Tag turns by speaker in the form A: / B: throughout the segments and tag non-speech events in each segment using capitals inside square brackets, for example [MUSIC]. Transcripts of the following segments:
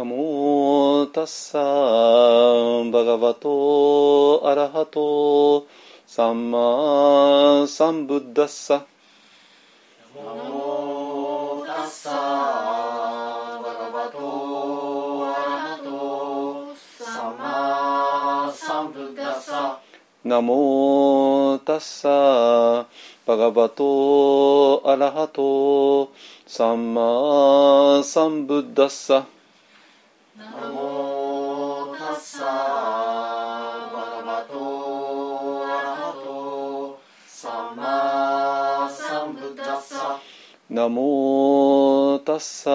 A: ナモタッサバガバトアラハトサンマサンブッダッサ
B: ナモタッサバガバトアラハトサンマサンブッダッサ
A: ナモタッサバガバトアラハトサンマサンブッダッサ
B: ナモタッサ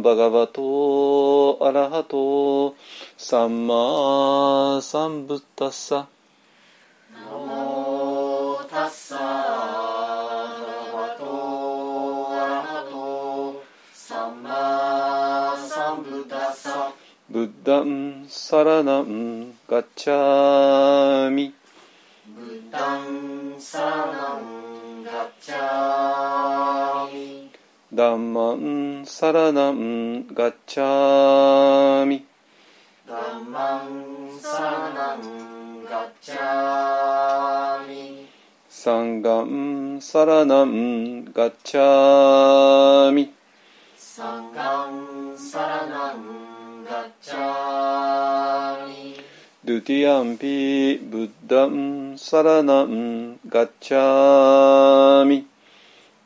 B: バガバトアラハトサンマサンブッダッサ
A: ナモタッサバガバトアラハトサンマサンブッダッサ
B: ブッダ
A: ンサラナンガッチャミ
B: ブッダンサラナン
A: ダンマンサラナンガッチャミ。
B: ダンマンサラナンガッチャミ。
A: サンガンサラナンガッチャミ。
B: サンガンサラナンガッチャミ。
A: ドゥティアンピブッダンサラナンガッチャミ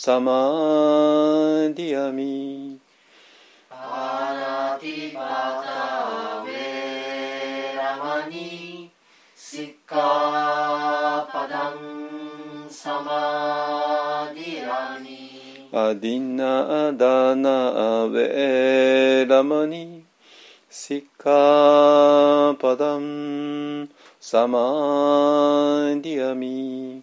B: サ
A: マディアミ
B: パナティパタベラマニシッカパダンサマディアミ
A: アディナダナ
B: ベラマニシッカパダンサマディアミ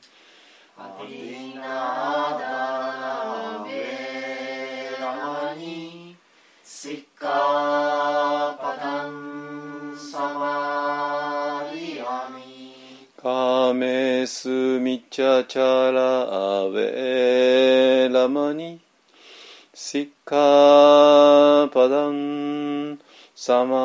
A: スミチャチャラアウェラマニ。シッカパダンサマ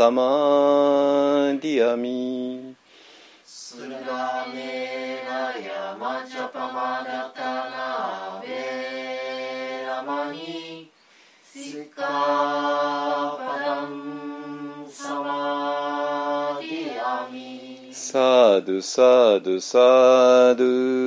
B: サマディアミ
A: スラメラヤマチャパマダタナベラマニシカパダンサマ
B: サ
A: ドゥサドゥサドゥ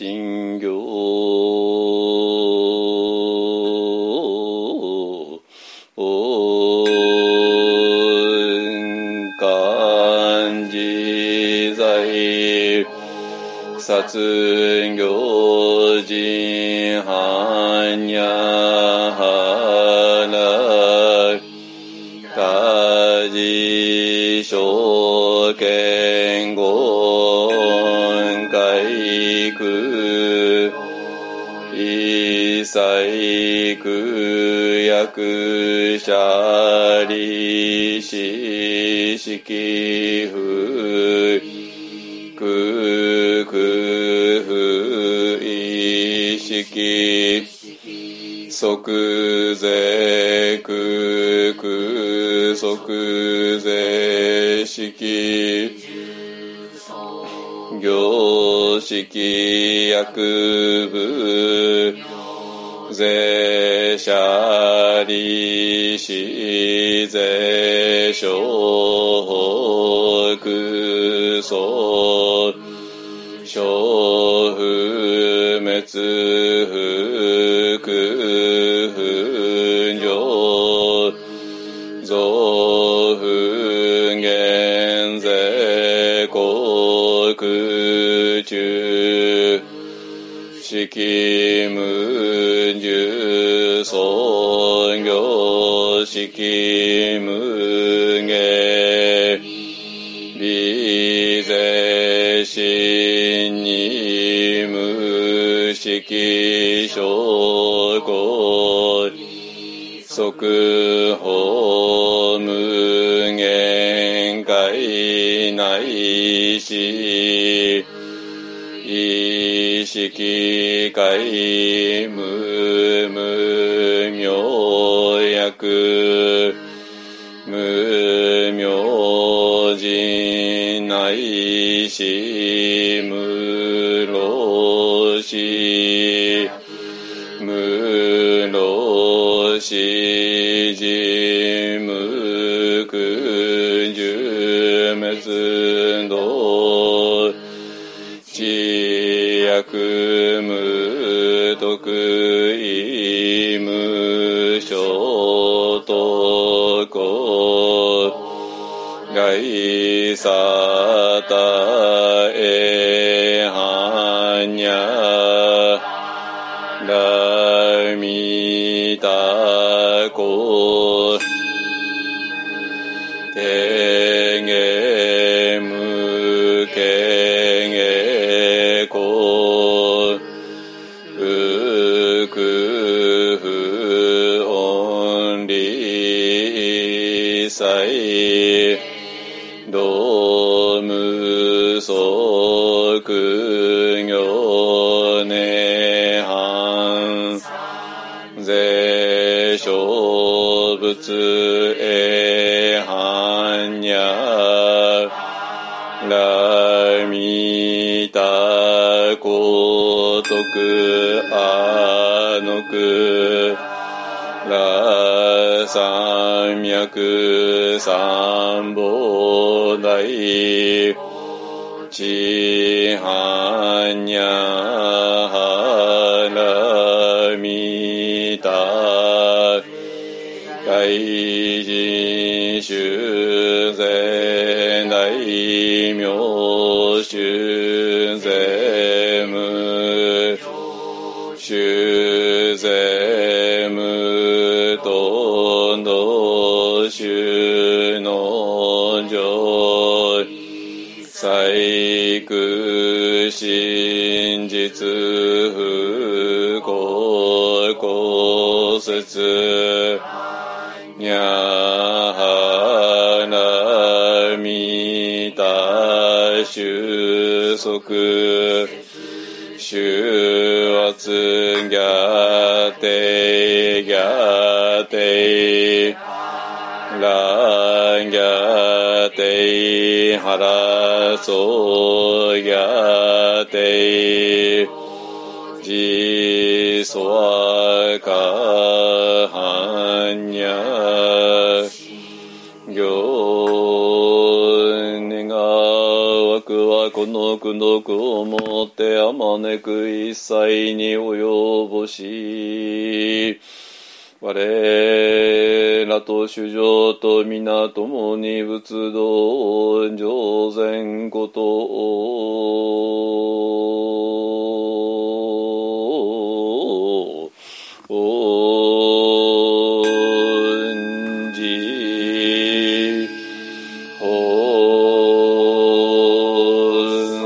A: ミタシンギョ漢字在。殺。即税空空即税式行式薬内し意識界無無明薬無明人内し無老死無老死薬無徳意無所得外サタエハニャラミタコムソクギョネハン税小仏エハンニャラミタコトクアノクラ三脈三宝大チハニャハラミタ大人修税大名修税無修税無との修細工真実不幸公説にゃはなみた収束。収圧ギャテギャテランギャてはらそうやてじそわかはんにゃ行願わくはこの苦毒をもってあまねく一切に及ぼし。我らと主情と皆共に仏道上善こと。を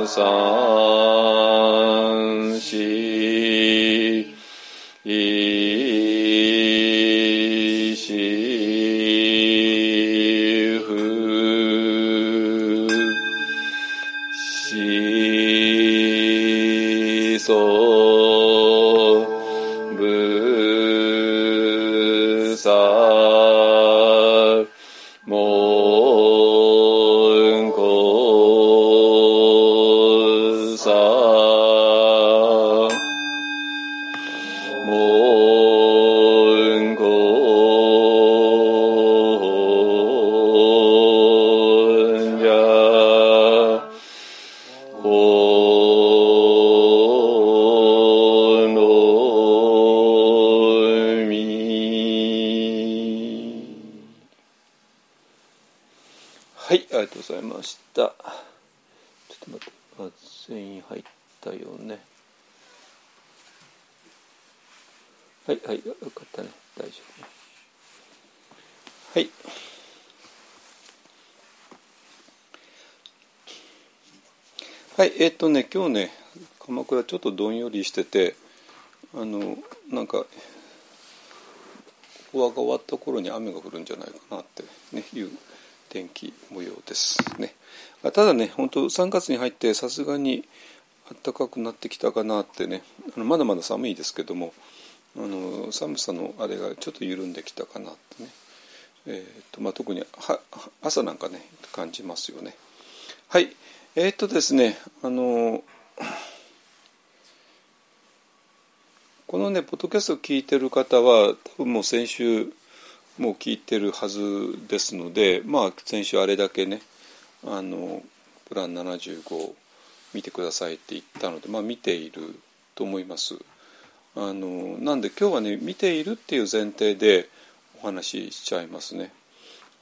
A: 恩そしてて、あの、なんか、法話が終わった頃に雨が降るんじゃないかなって、ね、いう天気模様ですね。ただね、本当3月に入ってさすがに暖かくなってきたかなってね、あのまだまだ寒いですけども、あの寒さのあれがちょっと緩んできたかなってね。えーとまあ、特には朝なんかね感じますよね。はいえー、っとですねあのこのねポッドキャストを聞いてる方は多分もう先週もう聞いてるはずですのでまあ先週あれだけねあのプラン75見てくださいって言ったのでまあ見ていると思います。あのなんで今日はね見ているっていう前提でお話ししちゃいますね。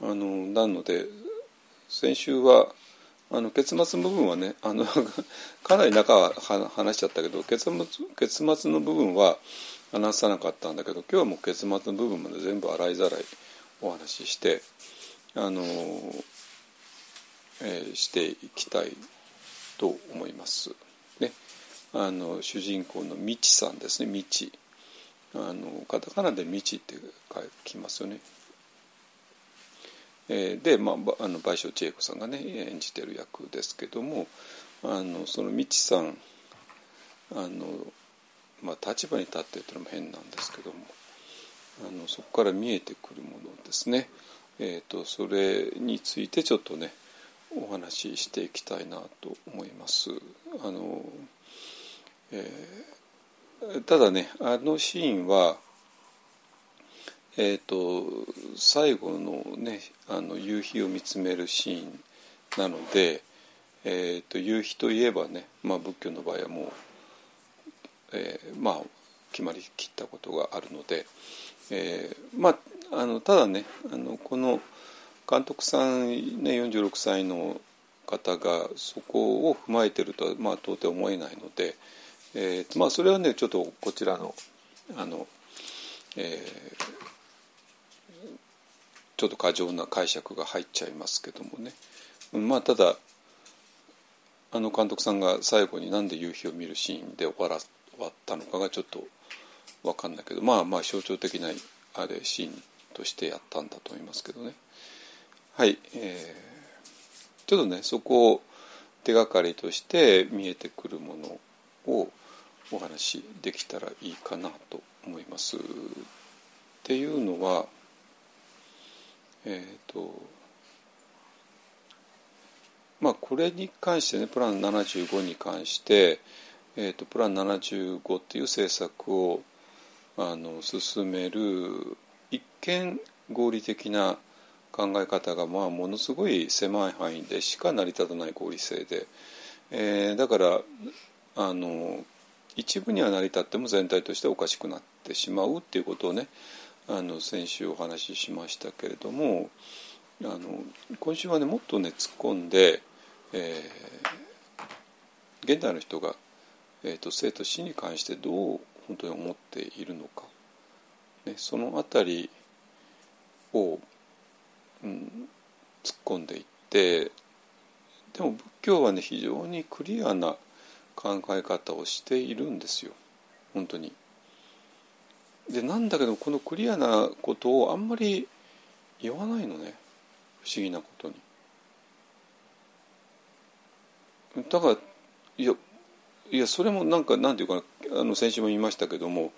A: あのなので先週はあの結末の部分はねあの [LAUGHS] かなり中は話しちゃったけど結末結末の部分は話さなかったんだけど今日はもう結末の部分まで全部洗いざらいお話ししてあの、えーしていきたいと思います。ね、あの主人公のみちさんですねみちあのカタカナで「みち」って書きますよね。えで、まあ、あの倍賞千恵子さんがね演じてる役ですけどもあのそのみちさんあの、まあ、立場に立ってっていうのも変なんですけどもあのそこから見えてくるものですね、えーと、それについてちょっとねお話ししていきたいなと思います。あのえーただねあのシーンはえー、と最後のねあの夕日を見つめるシーンなので、えー、と夕日といえばね、まあ、仏教の場合はもう、えーまあ決まりきったことがあるので、えーまああのただねあのこの監督さんね46歳の方がそこを踏まえてるとは、まあ、到底思えないので、えーまあ、それはねちょっとこちらのあの、えーちょっと過剰な解釈が入っちゃいますけどもねまあただあの監督さんが最後になんで夕日を見るシーンで終わら終わったのかがちょっと分かんないけどまあまあ象徴的なあれシーンとしてやったんだと思いますけどねはい、えー、ちょっとねそこを手がかりとして見えてくるものをお話しできたらいいかなと思います。っていうのはえーとまあこれに関してねプラン75に関して、えーと、プラン75っていう政策をあの進める一見合理的な考え方がまあものすごい狭い範囲でしか成り立たない合理性で、えー、だからあの一部には成り立っても全体としておかしくなってしまうっていうことをねあの先週お話ししましたけれどもあの今週はねもっとね突っ込んで、えー、現代の人が、えーと、生と死に関してどう本当に思っているのか、ね、そのあたりを、うん、突っ込んでいってでも仏教はね非常にクリアな考え方をしているんですよ本当に。でなんだけどこのクリアなことをあんまり言わないのね不思議なことに。だからいやいやそれもなんかなんていうかなあの先週も言いましたけども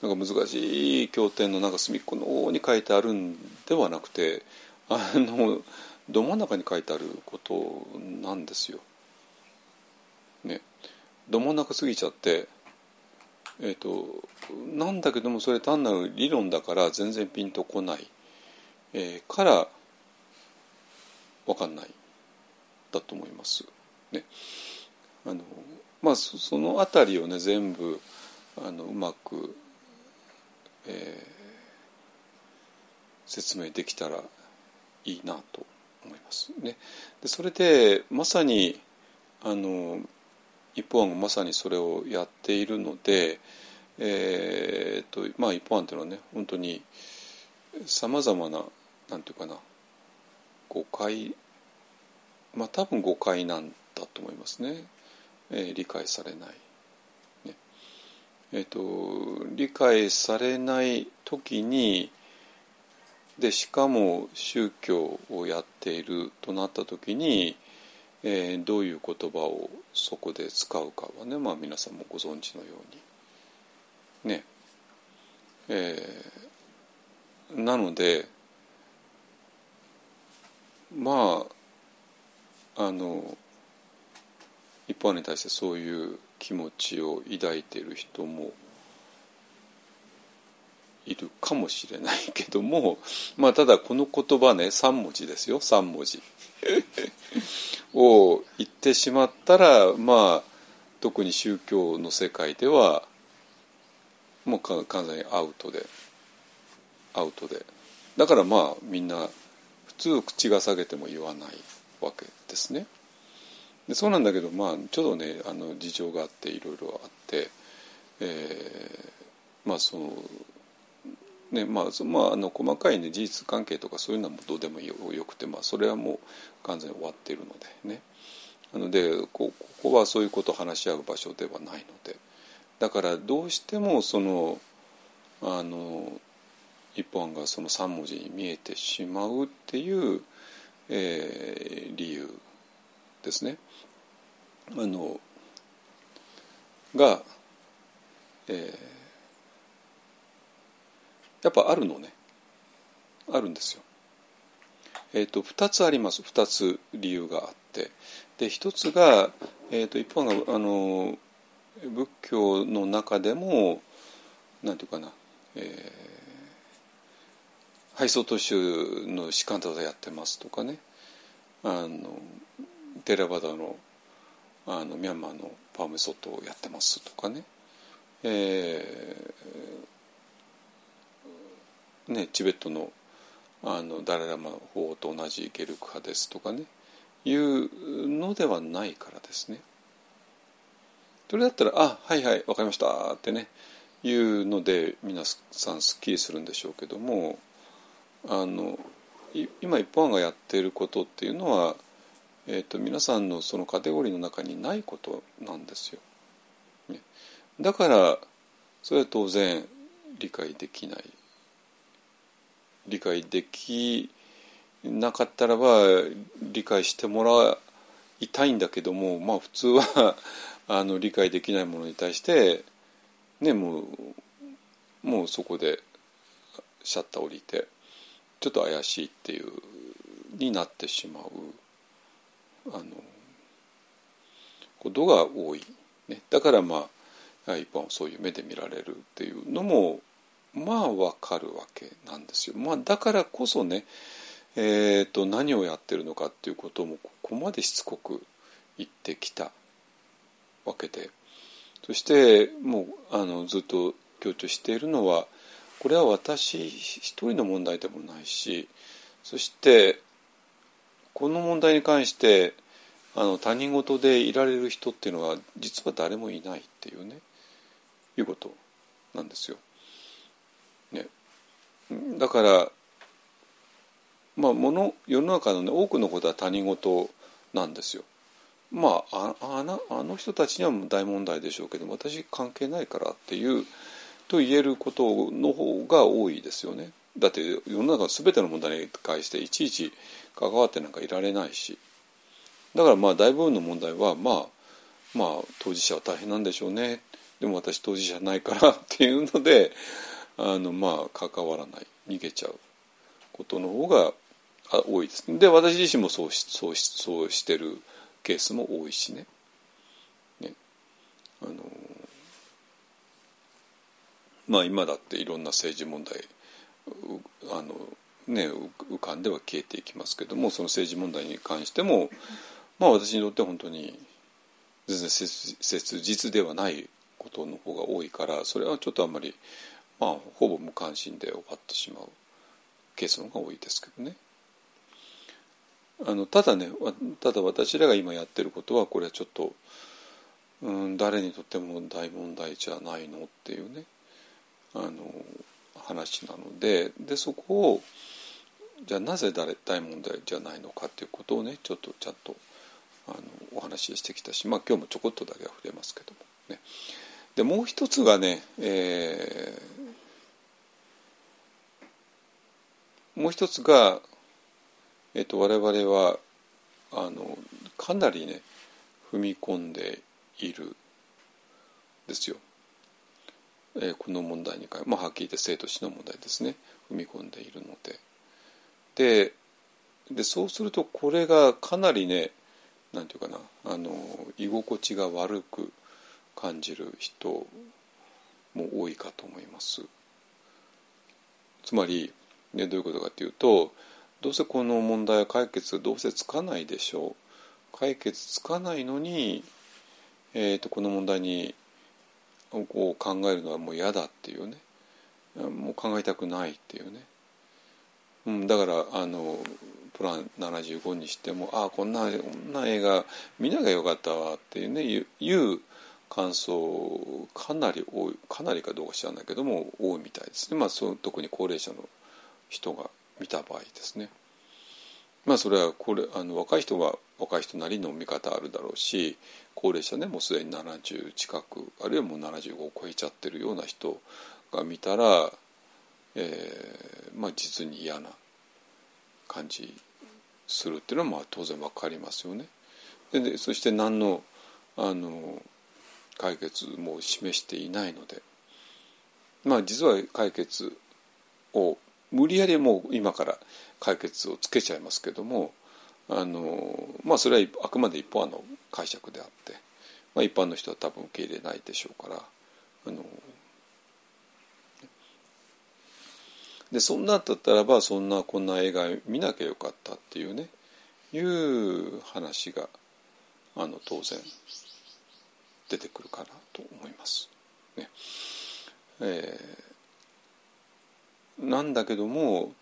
A: なんか難しい経典のなんか隅っこの方に書いてあるんではなくてあのど真ん中に書いてあることなんですよ。ね。ど真ん中過ぎちゃってえーと、なんだけどもそれ単なる理論だから全然ピンとこない、えー、から分かんないだと思います。ね、あのまあその辺りをね全部あのうまく、えー、説明できたらいいなと思います。ね、でそれでまさにあの一方案がまさにそれをやっているので、えーとまあ、一方案というのはね本当にさまざまななんていうかな誤解まあ多分誤解なんだと思いますね、えー、理解されない。えーと、理解されない時にでしかも宗教をやっているとなった時にえー、どういう言葉をそこで使うかはね、まあ、皆さんもご存知のように。ね。えー、なのでまああの一般に対してそういう気持ちを抱いている人もいるかもしれないけどもまあただこの言葉ね3文字ですよ3文字。を言ってしまったらまあ特に宗教の世界ではもう完全にアウトでアウトでだからまあみんな普通口が下げても言わないわけですね。でそうなんだけどまあちょうどねあの事情があっていろいろあって、えー、まあそのねまあそまあ、あの細かい、ね、事実関係とかそういうのはどうでもよくて、まあ、それはもう完全に終わっているのでねなのでこここはそういうことを話し合う場所ではないのでだからどうしてもそのあの一本がその3文字に見えてしまうっていう、えー、理由ですね。あのが、えーやっぱあるのね。あるんですよ。えーと、2つあります。2つ理由があって。で1つが、えーと、一方があの仏教の中でも何て言うかな、えー、配送都市の士官座でやってますとかね。あのテラバダのあのミャンマーのパーメソットをやってますとかね、えーね、チベットのあのダララマ法と同じゲルク派ですとかねいうのではないからですね。それだったら「あはいはい分かりました」ってねいうので皆さんすっきりするんでしょうけどもあの今一般がやっていることっていうのは、えーと、皆さんのそのカテゴリーの中にないことなんですよ。ね、だからそれは当然理解できない理解できなかったらば理解してもらいたいんだけどもまあ普通は [LAUGHS] あの理解できないものに対してねもうもうそこでシャッター降りてちょっと怪しいっていうになってしまうあのことが多い、ね、だからまあ一般はそういう目で見られるっていうのもまあわかるわけなんですよ。まあ、だからこそね、えーと、何をやってるのかっていうこともここまでしつこく言ってきたわけでそしてもうあのずっと強調しているのはこれは私一人の問題でもないしそしてこの問題に関してあの他人事でいられる人っていうのは実は誰もいないっていうねいうことなんですよ。だからまあもの世の中の、ね、多くのことは他人事なんですよ。まああのあの人たちには大問題でしょうけど私関係ないからっていうと言えることの方が多いですよね。だって世の中の全ての問題に対していちいち関わってなんかいられないしだからまあ大部分の問題はまあまあ当事者は大変なんでしょうねでも私当事者ないからっていうのであのまあ関わらない逃げちゃうことの方が多いです。で私自身もそうしそうしそうしてるケースも多いしね。ねあのまあ今だっていろんな政治問題あのね浮かんでは消えていきますけどもその政治問題に関してもまあ私にとって本当に全然切実ではないことの方が多いからそれはちょっとあんまりまあほぼ無関心で終わってしまうケースの方が多いですけどね。あのただねただ私らが今やってることはこれはちょっと、うん、誰にとっても大問題じゃないのっていうねあの話なのででそこをじゃあなぜ誰大問題じゃないのかっていうことをねちょっとちゃんとあのお話ししてきたしまあ今日もちょこっとだけは触れますけどもね。でもう一つがね、えー、もう一つがえっと、我々はあのかなりね踏み込んでいるですよ、えー、この問題に関まあはっきり言って生と死の問題ですね。踏み込んでいるので。ででそうするとこれがかなりねなんていうかなあの居心地が悪く感じる人も多いかと思います。つまり、ね、どういうことかというとどうせこの問題は解決どうせつかないでしょう。解決つかないのに、えーと、この問題にこう考えるのはもう嫌だっていうね。もう考えたくないっていうね、うん、だからあのプラン75にしてもああこんなこんな映画見なきゃよかったわっていうねいう感想かなり多いかなりかどうか知らないけども多いみたいですね、まあ、そ特に高齢者の人が見た場合ですね。まあそれはこれあの若い人は若い人なりの見方あるだろうし高齢者ねもうすでに70近くあるいはもう75を超えちゃってるような人が見たら、えー、まあ実に嫌な感じするっていうのはまあ当然分かりますよね。ででそして何のあの解決も示していないのでまあ実は解決を無理やりもう今から解決をつけちゃいますけどもあのまあそれはあくまで一方の解釈であって、まあ、一般の人は多分受け入れないでしょうからあのでそんなだったらばそんなこんな映画見なきゃよかったっていうねいう話があの当然出てくるかなと思います。ねえーなんだけども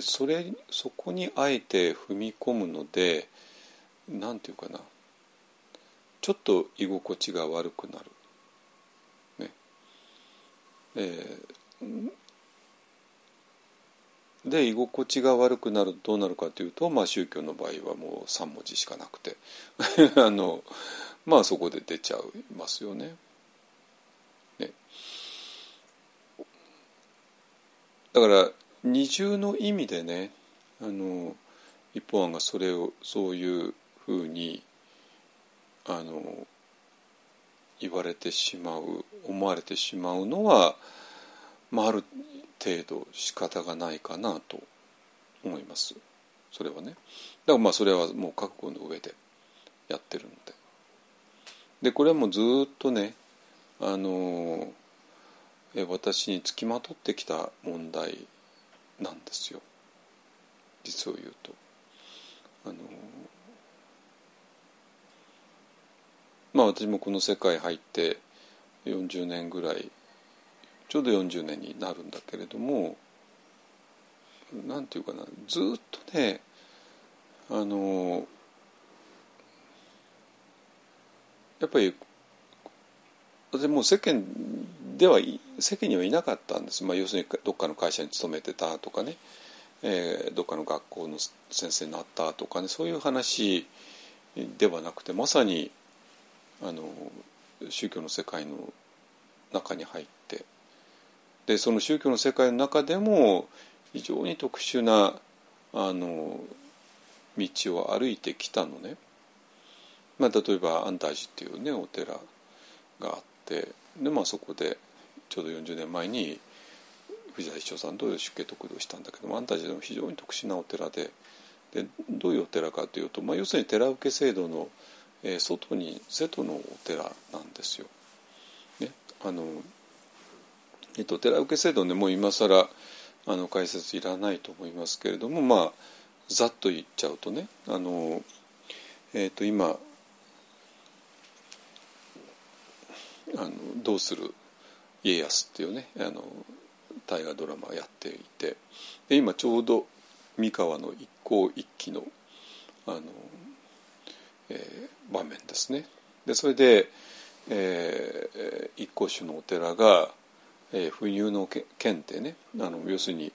A: それそこにあえて踏み込むので何て言うかなちょっと居心地が悪くなる。ねえー、で居心地が悪くなるとどうなるかというと、まあ、宗教の場合はもう3文字しかなくて [LAUGHS] あのまあそこで出ちゃいますよね。だから二重の意味でねあの一方案がそれをそういうふうにあの言われてしまう思われてしまうのは、まあ、ある程度仕方がないかなと思います。それはね。だからまあそれはもう覚悟の上でやってるので。でこれはもうずっとねあの私につきまとってきた問題なんですよ実を言うと。あのまあ私もこの世界入って40年ぐらいちょうど40年になるんだけれどもなんていうかなずっとねあのやっぱり私もう世間では世間にはいなかったんです、まあ、要するにどっかの会社に勤めてたとかね、えー、どっかの学校の先生になったとかね。そういう話ではなくてまさにあの宗教の世界の中に入って。でその宗教の世界の中でも非常に特殊なあの道を歩いてきたのね。まあ、例えば安泰寺っていうねお寺があって。で、まあ、そこでちょうど40年前に藤田一生さんと出家得度したんだけども安泰寺でも非常に特殊なお寺ででどういうお寺かというと、まあ、要するに寺受け制度の、えー、外に瀬戸のお寺なんですよ。ねあのえっと、寺受け制度ねもう今更あの解説いらないと思いますけれどもまあざっと言っちゃうとねあの、えっと、今あのどうする家康っていうねあの大河ドラマをやっていてで今ちょうど三河の一向一揆のあの、えー、場面ですね。でそれで、えー、一向宗のお寺が、えー、不入の権でねあの要するに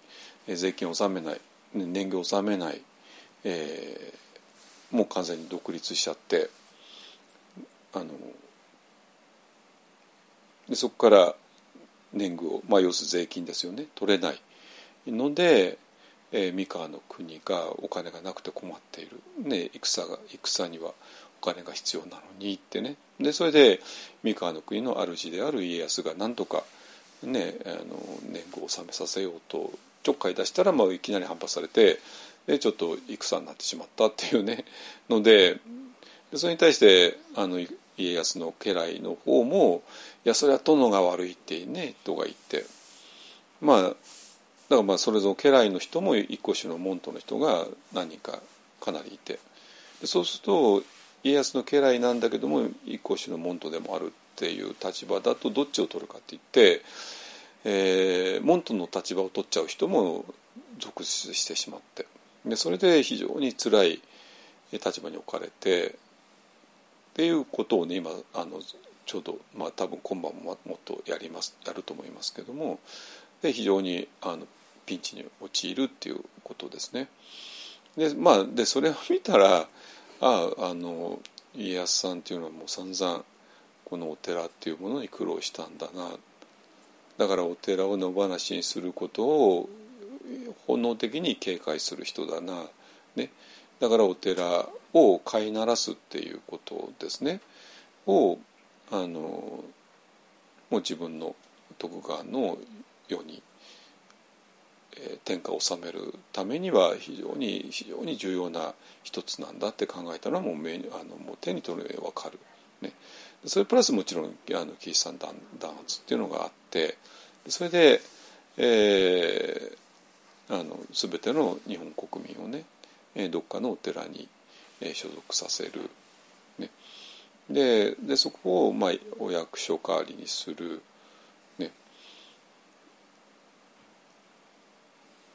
A: 税金を納めない年貢を納めない、えー、もう完全に独立しちゃってあのでそこから年貢を、まあ、要する税金ですよね。取れない。ので、えー、三河の国がお金がなくて困っている、ね、戦が戦にはお金が必要なのにってね。でそれで三河の国の主である家康がなんとか、ね、あの年貢を納めさせようとちょっかい出したら、まあ、いきなり反発されてでちょっと戦になってしまったっていうね。のでそれに対してあの家康の家来の方も「やそれは殿が悪い」ってねとか言って。まあだからまあそれぞれ家来の人も一個種の門徒の人が何人かかなりいて。でそうすると家康の家来なんだけども一個種の門徒でもあるっていう立場だとどっちを取るかって言って、えー、門徒の立場を取っちゃう人も続出してしまって。でそれで非常に辛い立場に置かれてっていうことをね今あのちょうど、まあ、多分今晩ももっとやりますやると思いますけどもで非常にあのピンチに陥るっていうことですね。でまあでそれを見たらああの家康さんっていうのはもう散々このお寺っていうものに苦労したんだな。だからお寺を野放しにすることを本能的に警戒する人だな、ね、だからお寺を飼いならすっていうことですね。をあのもう自分の徳川の世に、えー、天下を治めるためには非常に非常に重要な一つなんだって考えたのはもう目あのもう手に取る分かる。ね、それプラスもちろんあのキリシタン弾圧っていうのがあってそれで、えー、あの全ての日本国民をねどっかのお寺に所属させる、ででそこを、まあ、お役所代わりにする、ね、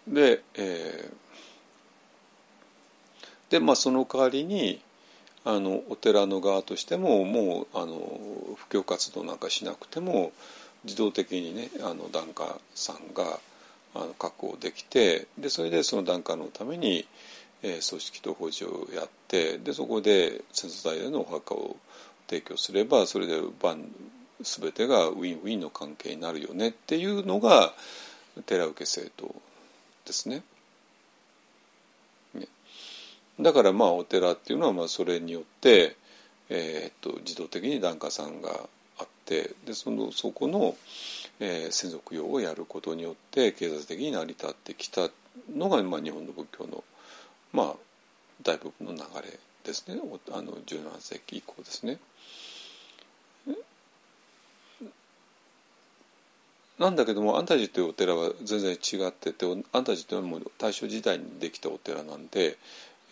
A: で,、えー、でまあその代わりにあのお寺の側としてももうあの布教活動なんかしなくても自動的にねあの檀家さんがあの確保できてでそれでその檀家のためにえー、組織と法事をやってでそこで戦争財でのお墓を提供すればそれで万全てがウィンウィンの関係になるよねっていうのが寺受制度ですね。ねだからまあお寺っていうのはまあそれによって、えー、っと自動的に檀家さんがあってでそのそこの、えー、専属用をやることによって経済的に成り立ってきたのが、まあ、日本の仏教のまあ大部分の流れですねあの17世紀以降ですね。なんだけども安泰寺というお寺は全然違ってて安泰寺というのはもう大正時代にできたお寺なんで、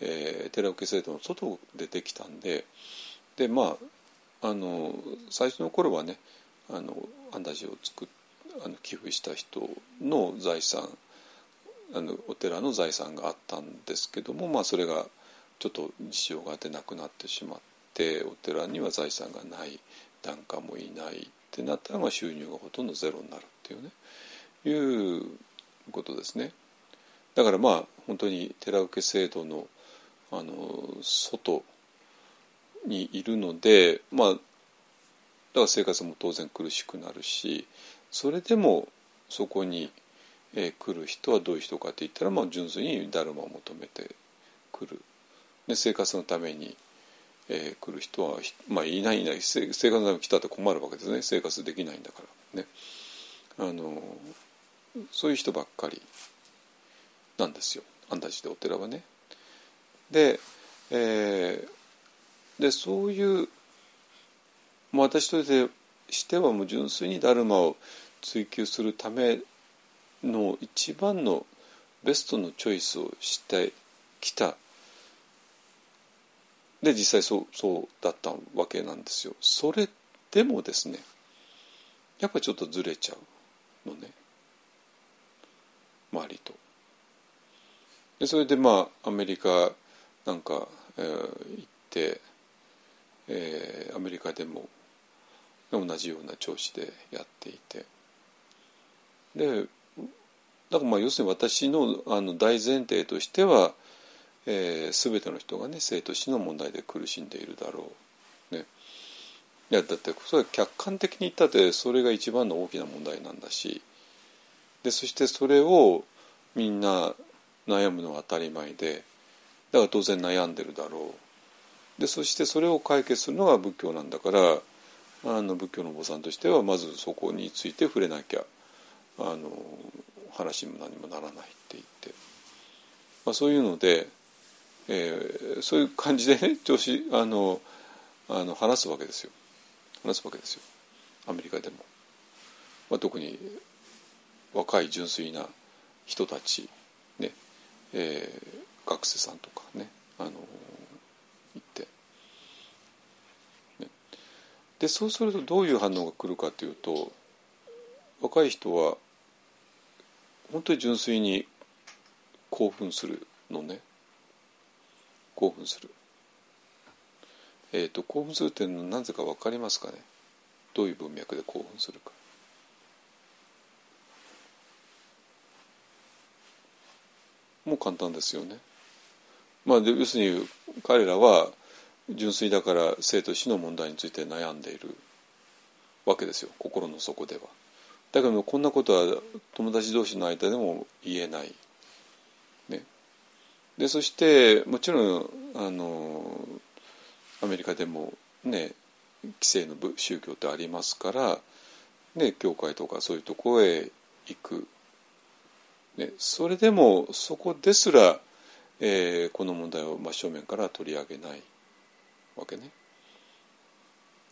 A: えー、寺受制度も外でできたんででまああの最初の頃はねあの安泰寺を作あの寄付した人の財産あのお寺の財産があったんですけども、まあ、それがちょっと事情があってなくなってしまってお寺には財産がない檀家もいないってなったら、まあ、収入がほとんどゼロになるっていうねいうことですね。だからまあ本当に寺受制度のあの外にいるのでまあだから生活も当然苦しくなるしそれでもそこに、えー、来る人はどういう人かって言ったら、まあ、純粋にダルマを求めてくる。で生活のために、えー、来る人は、まあ、いないいない。生活のために来たって困るわけですね。生活できないんだから。ね。あのそういう人ばっかりなんですよ。安泰寺でお寺はね。で,、えー、でそういうもう私としてはもう純粋にダルマを追求するための一番のベストのチョイスをしてきたで実際そうそうだったわけなんですよ。それでもですねやっぱちょっとずれちゃうのね周りと。でそれでまあアメリカなんか、えー、行って、えー、アメリカでも同じような調子でやっていてでだからまあ要するに私のあの大前提としては、えー、全ての人がね生と死の問題で苦しんでいるだろう。ね、いやだってそれは客観的に言ったってそれが一番の大きな問題なんだし。でそしてそれをみんな悩むのは当たり前でだから当然悩んでるだろう。でそしてそれを解決するのが仏教なんだからあの仏教のお坊さんとしてはまずそこについて触れなきゃあの話にも何もならないって言って、まあ、そういうので、えー、そういう感じでね調子あのあの話すわけですよ。話すわけですよ。アメリカでも、まあ、特に若い純粋な人たちね、えー、学生さんとかねあの行って、ね、でそうするとどういう反応が来るかというと若い人は本当に純粋に興奮するのね興奮する。えーと、興奮するっていうのはなぜか分かりますかね？どういう文脈で興奮するか。もう簡単ですよね。まあ、要するに彼らは純粋だから生と死の問題について悩んでいるわけですよ心の底では。だけどこんなことは友達同士の間でも言えない。ね、でそしてもちろんあのアメリカでもね規制の宗教ってありますから、ね、教会とかそういうとこへ行くね、それでもそこですら、えー、この問題を真正面から取り上げないわけね。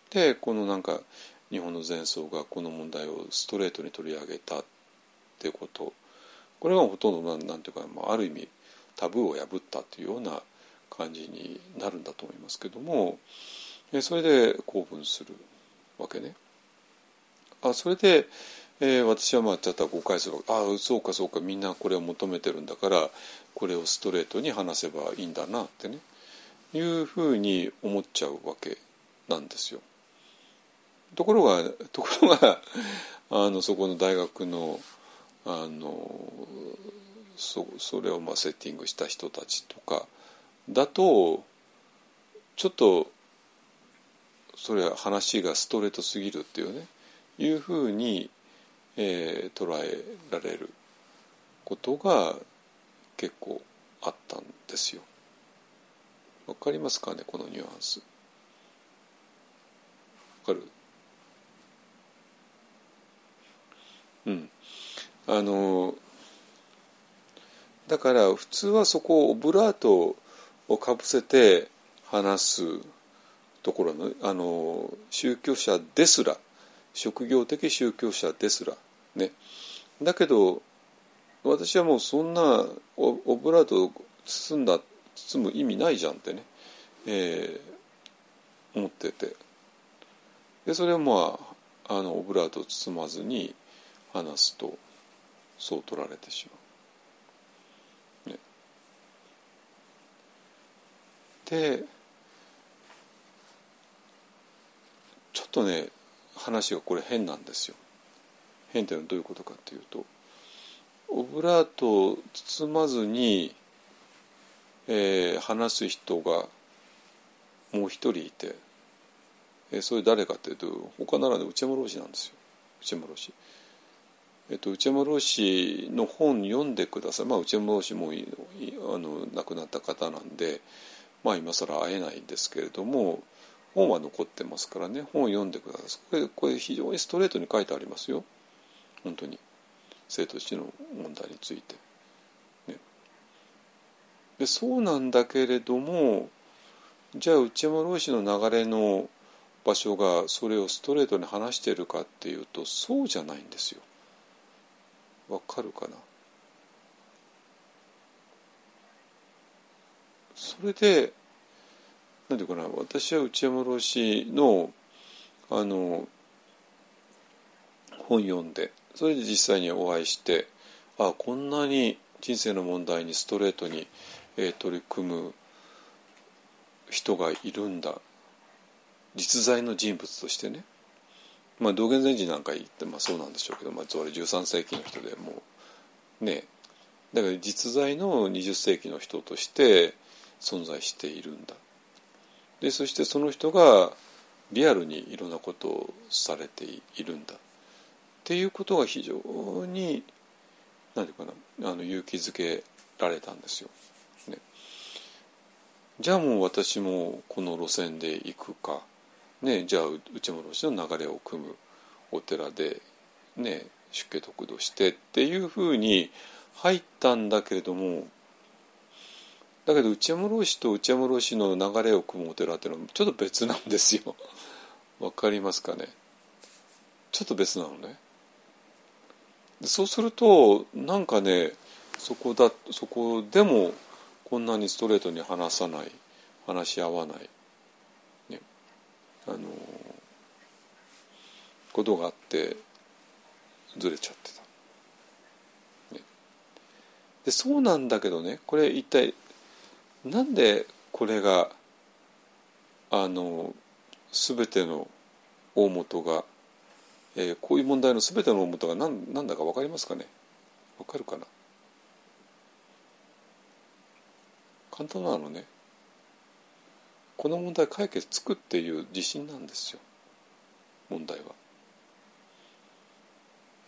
A: でこのなんか日本の前奏がこの問題をストレートに取り上げたってこと。これはほとんどなんなんていうか、まあ、ある意味タブーを破ったというような感じになるんだと思いますけども。それで興奮するわけね。あそれでえー、私はまあちょっと誤解するああそうかそうか。みんなこれを求めてるんだからこれをストレートに話せばいいんだなってね。いうふうに思っちゃうわけなんですよ。ところが [LAUGHS] ところがあのそこの大学のあのそそれをまあセッティングした人たちとかだとちょっとそれは話がストレートすぎるっていうねいうふうにえー、捉えられることが結構あったんですよ。わかりますかねこのニュアンス。わかる？うん。あのだから普通はそこをオブラートをかぶせて話すところのあの宗教者ですら職業的宗教者ですらね。だけど私はもうそんなオブラートを包んだ包む意味ないじゃんってね、えー思ってて。でそれをまああのオブラートを包まずに話すとそう取られてしまう。ね、でちょっとね話がこれ変なんですよ。変っていうのはどういうことかっていうとオブラートを包まずに、えー話す人がもう一人いて、えーそれ誰かっていうと他ならぬ内山老師なんですよ内山老師。えっと、内山老師の本読んでください、まあ、内山老師もあの亡くなった方なんで、まあ、今更会えないんですけれども本は残ってますからね。本を読んでください。これこれ非常にストレートに書いてありますよ。本当に。生と死の問題について。ね、でそうなんだけれどもじゃあ内山老師の流れの場所がそれをストレートに話してるかっていうとそうじゃないんですよ。わかるかな？それで何ていうかな？私は内山老師のあの本読んでそれで実際にお会いしてあこんなに人生の問題にストレートに、えー取り組む人がいるんだ。実在の人物としてね。まあ道元禅師なんか言って、まあ、そうなんでしょうけど、まあ、それ13世紀の人でもうねだから実在の20世紀の人として存在しているんだ。でそしてその人がリアルにいろんなことをされているんだ。っていうことが非常に何て言うかなあの勇気づけられたんですよ。ね、じゃあもう私もこの路線で行くか、ね、じゃあ内村氏の流れを組むお寺で、ね、出家得度してっていうふうに入ったんだけれどもだけど内山老師と内山老師の流れを組むお寺っていうのはちょっと別なんですよ。[LAUGHS] わかりますかね？ちょっと別なのね。そうするとなんかねそこだそこでもこんなにストレートに話さない話し合わない、あのことがあってずれちゃってた。ね、でそうなんだけどねこれ一体なんでこれがあの全ての大元が、えーこういう問題の全ての大元が何何だか分かりますかね？分かるかな？簡単なのね。この問題解決つくっていう自信なんですよ問題は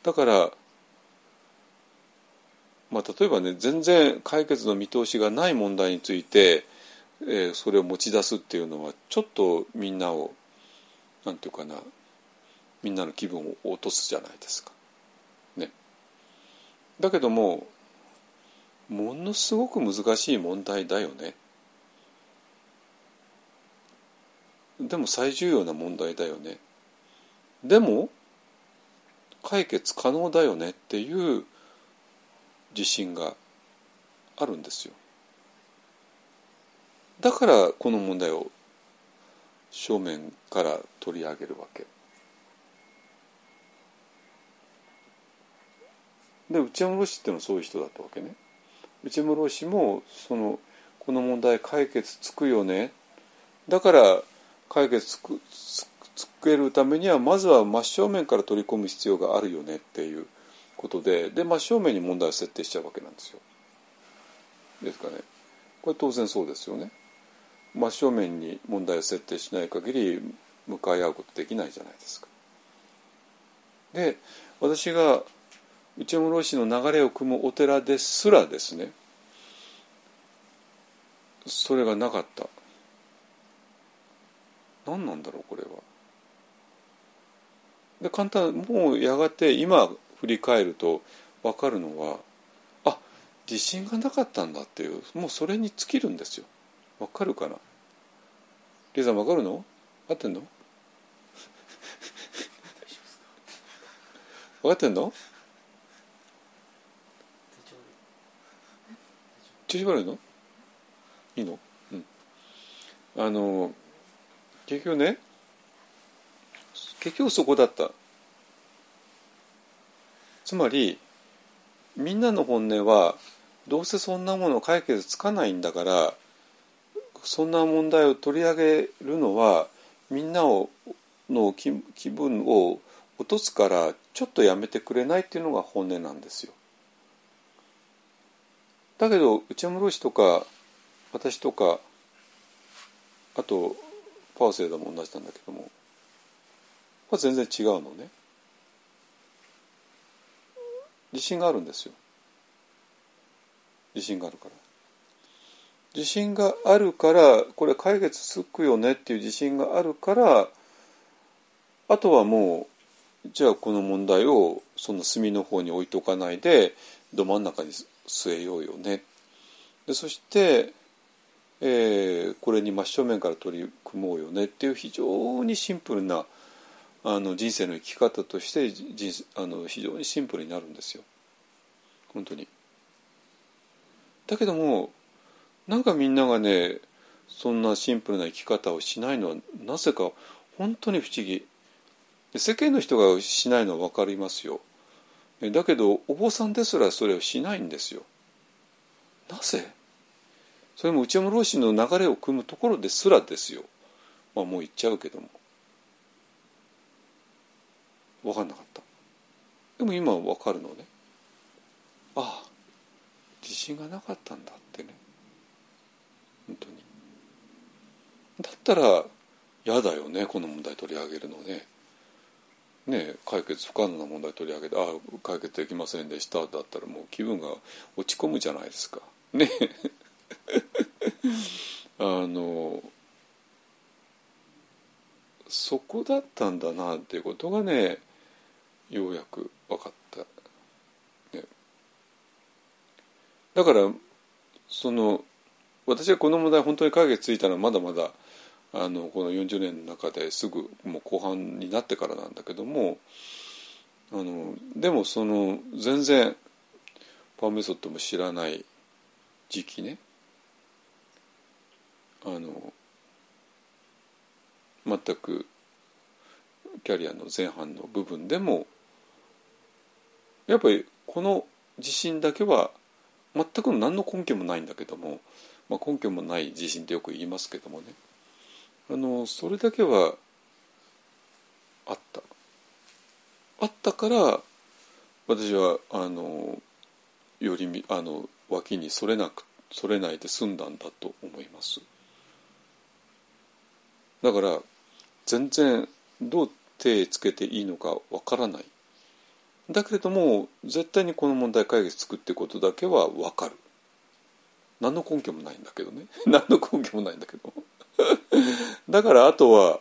A: だからまあ例えばね全然解決の見通しがない問題について、えーそれを持ち出すっていうのはちょっとみんなをなんていうかなみんなの気分を落とすじゃないですか。ね。だけどもものすごく難しい問題だよね。でも最重要な問題だよね。でも解決可能だよねっていう自信があるんですよ。だからこの問題を正面から取り上げるわけ。で内山老師っていうのはそういう人だったわけね。内山老師もそのこの問題解決つくよねだから解決つくつつけるためにはまずは真正面から取り込む必要があるよねっていうことでで真正面に問題を設定しちゃうわけなんですよ。ですかね。これ当然そうですよね。真正面に問題を設定しない限り向かい合うことできないじゃないですか。で私が内山老師の流れを組むお寺ですらですねそれがなかった何なんだろうこれは。で簡単もうやがて今振り返ると分かるのはあ自信がなかったんだっていうもうそれに尽きるんですよ。分かるかな？リーさん分かるの？合ってんの？分かってんの？調子悪いの？いいの？うん。あの結局ね結局そこだったつまりみんなの本音はどうせそんなもの解決つかないんだからそんな問題を取り上げるのはみんなをの気分を落とすからちょっとやめてくれないっていうのが本音なんですよ。だけど内山老師とか私とかあとパーセーダも同じなんだけども、まあ、全然違うのね。自信があるんですよ。自信があるから。自信があるからこれ解決つくよねっていう自信があるからあとはもうじゃあこの問題をその隅の方に置いとかないでど真ん中に据えようよねでそして、えー、これに真正面から取り組もうよねっていう非常にシンプルなあの人生の生き方として人あの非常にシンプルになるんですよ。本当に。だけどもなんかみんながねそんなシンプルな生き方をしないのはなぜか本当に不思議。世間の人がしないのは分かりますよ。だけどお坊さんですらそれをしないんですよ。なぜ？それも内山老師の流れを組むところですらですよ。まあもう言っちゃうけども。分かんなかった。でも今は分かるのね。ああ自信がなかったんだってね。本当に。だったら嫌だよねこの問題取り上げるのね。ね解決不可能な問題取り上げてああ解決できませんでした。だったらもう気分が落ち込むじゃないですか。ね [LAUGHS] あのそこだったんだなっていうことがねようやく分かった、ね、だからその私はこの問題本当に解決ついたのはまだまだあのこの40年の中ですぐもう後半になってからなんだけどもあのでもその全然パーメソッドも知らない時期ね。あの全くキャリアの前半の部分でもやっぱりこの自信だけは全く何の根拠もないんだけどもまあ、根拠もない地震ってよく言いますけどもね。あのそれだけはあった。あったから私はあのよりあの脇にそれなくそれないで済んだんだと思います。だから全然どう手つけていいのかわからない。だけれども絶対にこの問題解決つくってことだけは分かる。何の根拠もないんだけどね。[LAUGHS] 何の根拠もないんだけど。[LAUGHS] だからあとは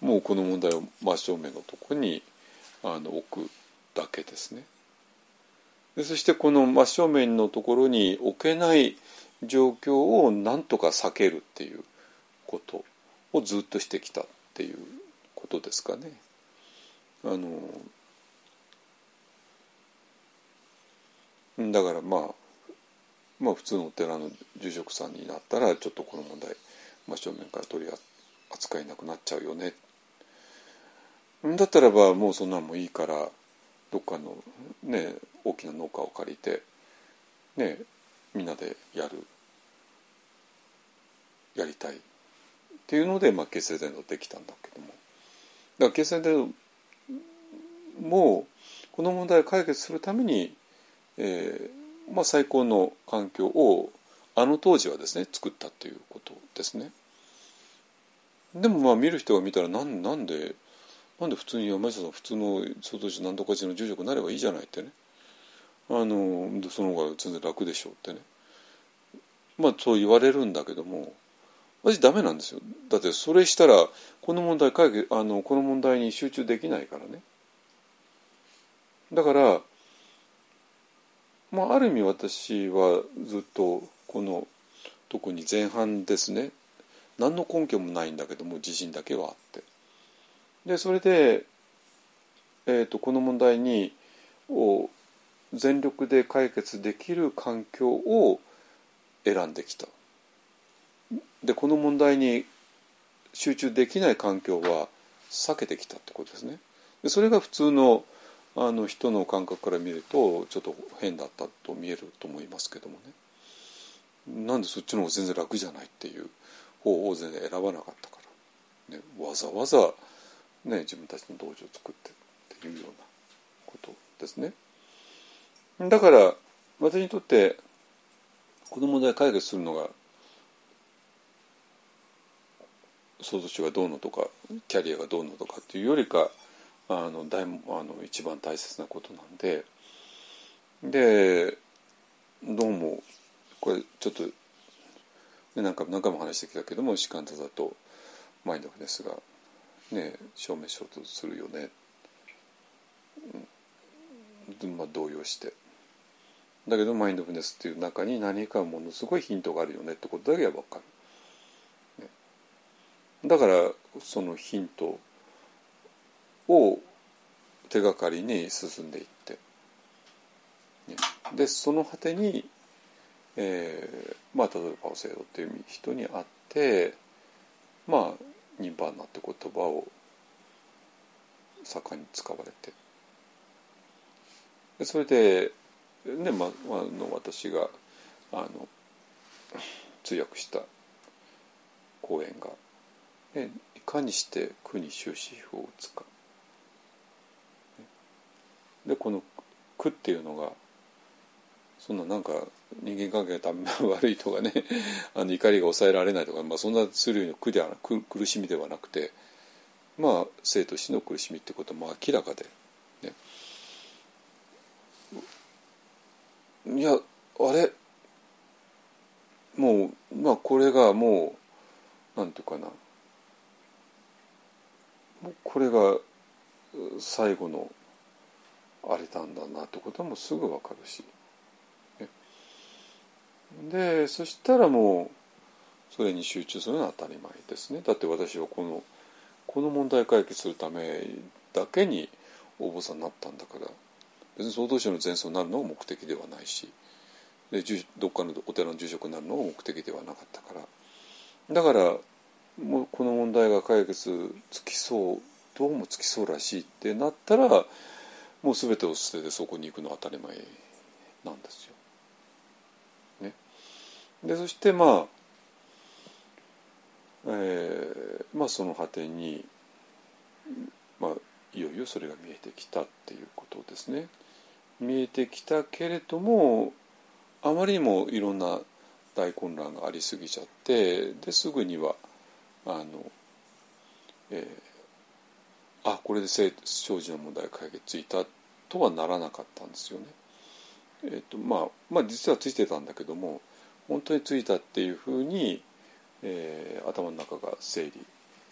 A: もうこの問題を真正面のとこにあの置くだけですね。でそしてこの真正面のところに置けない状況を何とか避けるっていうこと。をずっとしてきたっていうことですかね。あのだからまあまあ、普通のお寺の住職さんになったらちょっとこの問題真正面から取り扱えなくなっちゃうよねだったらばもうそんなんもいいからどっかのね大きな農家を借りてねみんなでやるやりたいっていうので、まあ、結成伝道できたんだけども。だから結成伝道もこの問題を解決するために、えー、まあ、最高の環境をあの当時はですね作ったということですね。でもまあ見る人が見たらなんなんでなんで普通に山下さん普通の総統市何とか寺の住職になればいいじゃないってね。あのその方が全然楽でしょうってね。まあそう言われるんだけども。私ダメなんですよ。だってそれしたらこの問題解決あのこの問題に集中できないからね。だからまあ、ある意味私はずっとこの特に前半ですね。何の根拠もないんだけども自信だけはあって。でそれで、えーと、この問題にを全力で解決できる環境を選んできた。でこの問題に集中できない環境は避けてきたってことですね。でそれが普通のあの人の感覚から見るとちょっと変だったと見えると思いますけどもね。なんでそっちの方が全然楽じゃないっていう方を全然選ばなかったから、ね、わざわざ、ね、自分たちの道場を作ってっていうようなことですね。だから私にとってこの問題解決するのが相続地がどうのとかキャリアがどうのとかっていうよりかあの大あの一番大切なことなんででどうもこれちょっと何回も何回も話してきたけども士官座だとマインドフネスがね証明しようとするよね、まあ動揺して。だけどマインドフネスっていう中に何かものすごいヒントがあるよねってことだけは分かる。だからそのヒントを手がかりに進んでいって、ね、でその果てに、えー、まあ例えばパオセイドっていう人に会ってまあニンバーナって言葉を盛んに使われて。でそれで、ねまあの私があの通訳した講演がいかにして苦に終止符を打つか。でこの苦っていうのがそんななんか人間関係が悪いとかね [LAUGHS] あの怒りが抑えられないとか、まあ、そんな種類の苦ではなく苦しみではなくてまあ生と死の苦しみってことも明らかで、ね、いやあれ？もうまあこれがもうなんていうかな。もうこれが最後のあれなんだなってこともすぐ分かるし、でそしたらもうそれに集中するのは当たり前ですね。だって私はこのこの問題解決するためだけに応募さんになったんだから別に総統省の前奏になるのが目的ではないしでどっかのお寺の住職になるのが目的ではなかったから。だからもうこの問題が解決つきそうどうもつきそうらしいってなったらもう全てを捨ててそこに行くのは当たり前なんですよ。ね、でそしてまあ、えー、まあその果てに、まあ、いよいよそれが見えてきたっていうことですね。見えてきたけれどもあまりにもいろんな大混乱がありすぎちゃってですぐにはあの、えー、あこれで生じの問題解決ついたとはならなかったんですよね。えーとまあ、まあ実はついてたんだけども本当についたっていうふうに、えー、頭の中が整理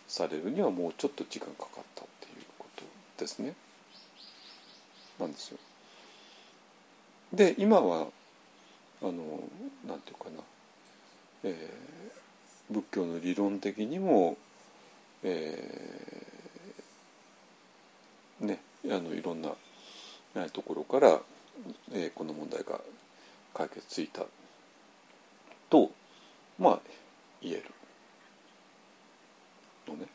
A: されるにはもうちょっと時間かかったっていうことですね。なんですよ。で今はあのなんていうかな、えー仏教の理論的にも、えー、ねあのいろんなところから、えー、この問題が解決ついたとまあ言えるのね。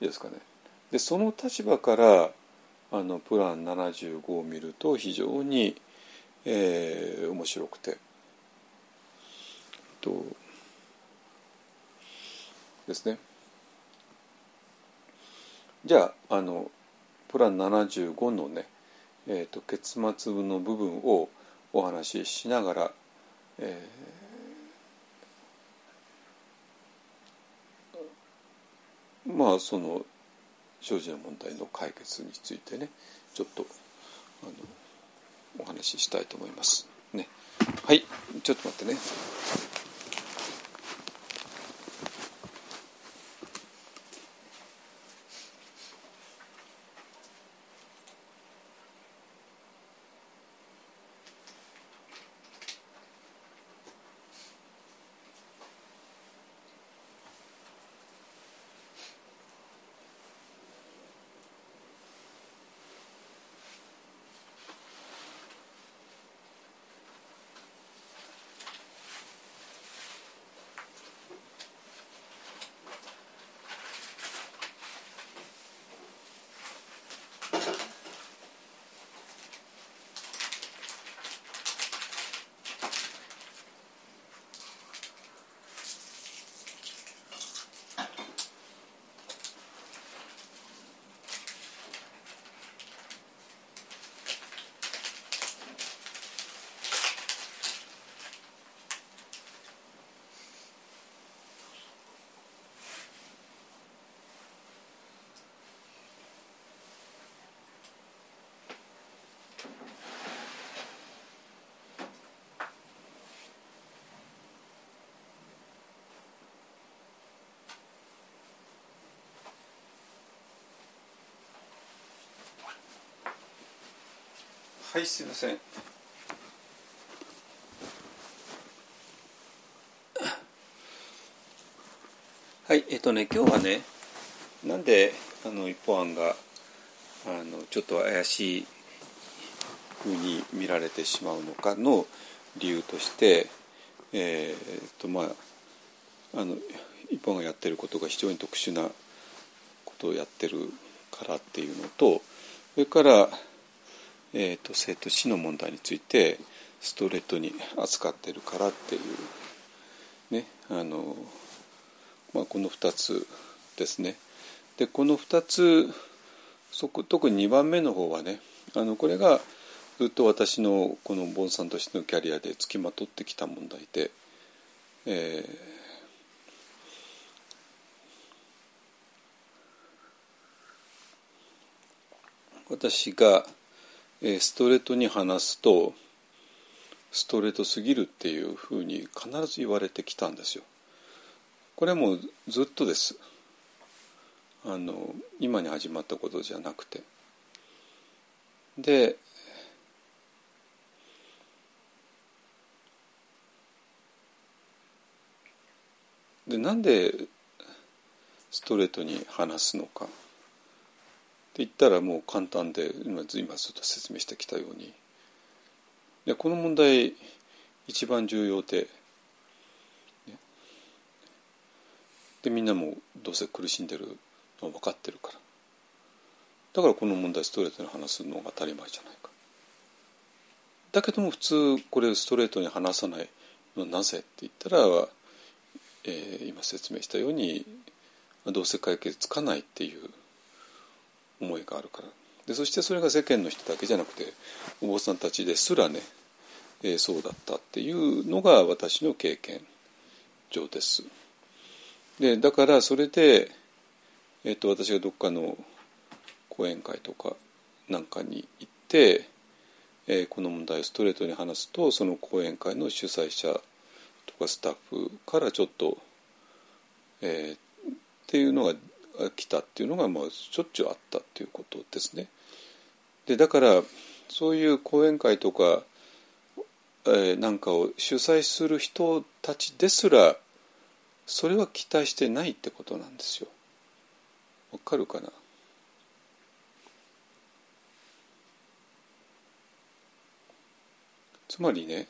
A: いいですかね。でその立場からあのプラン75を見ると非常に、えー、面白くて。とですね。じゃああのプラン75のね、えーと、結末の部分をお話ししながら、えー、まあその生じの問題の解決についてねちょっとあのお話ししたいと思います。ね、はいちょっと待ってね。はいすいません。はいえっとね今日はねなんであの一方案があのちょっと怪しいふうに見られてしまうのかの理由としてえー、っとまああの一本がやってることが非常に特殊なことをやってるからっていうのとそれから、えーと、生と死の問題についてストレートに扱ってるからっていうねあの、まあ、この2つですね。でこの2つそこ特に2番目の方はねあのこれがずっと私のこのボンさんとしてのキャリアでつきまとってきた問題で、えー私がえストレートに話すとストレートすぎるっていうふうに必ず言われてきたんですよ。これはもうずっとです。あの今に始まったことじゃなくて。ででなんでストレートに話すのか。言ったらもう簡単で今ずっと説明してきたように。でこの問題一番重要で、でみんなもどうせ苦しんでるのは分かってるから。だからこの問題ストレートに話すのが当たり前じゃないか。だけども普通これストレートに話さないのなぜって言ったら、えー、今説明したようにどうせ解決つかないっていう思いがあるからでそしてそれが世間の人だけじゃなくてお坊さんたちですらね、えー、そうだったっていうのが私の経験上です。でだからそれで、えーと、私がどっかの講演会とかなんかに行って、えー、この問題をストレートに話すとその講演会の主催者とかスタッフからちょっと、えー、っていうのが来たっていうのがまあしょっちゅうあったっていうことですね。でだからそういう講演会とか、えー、なんかを主催する人たちですらそれは期待してないってことなんですよ。わかるかな？つまりね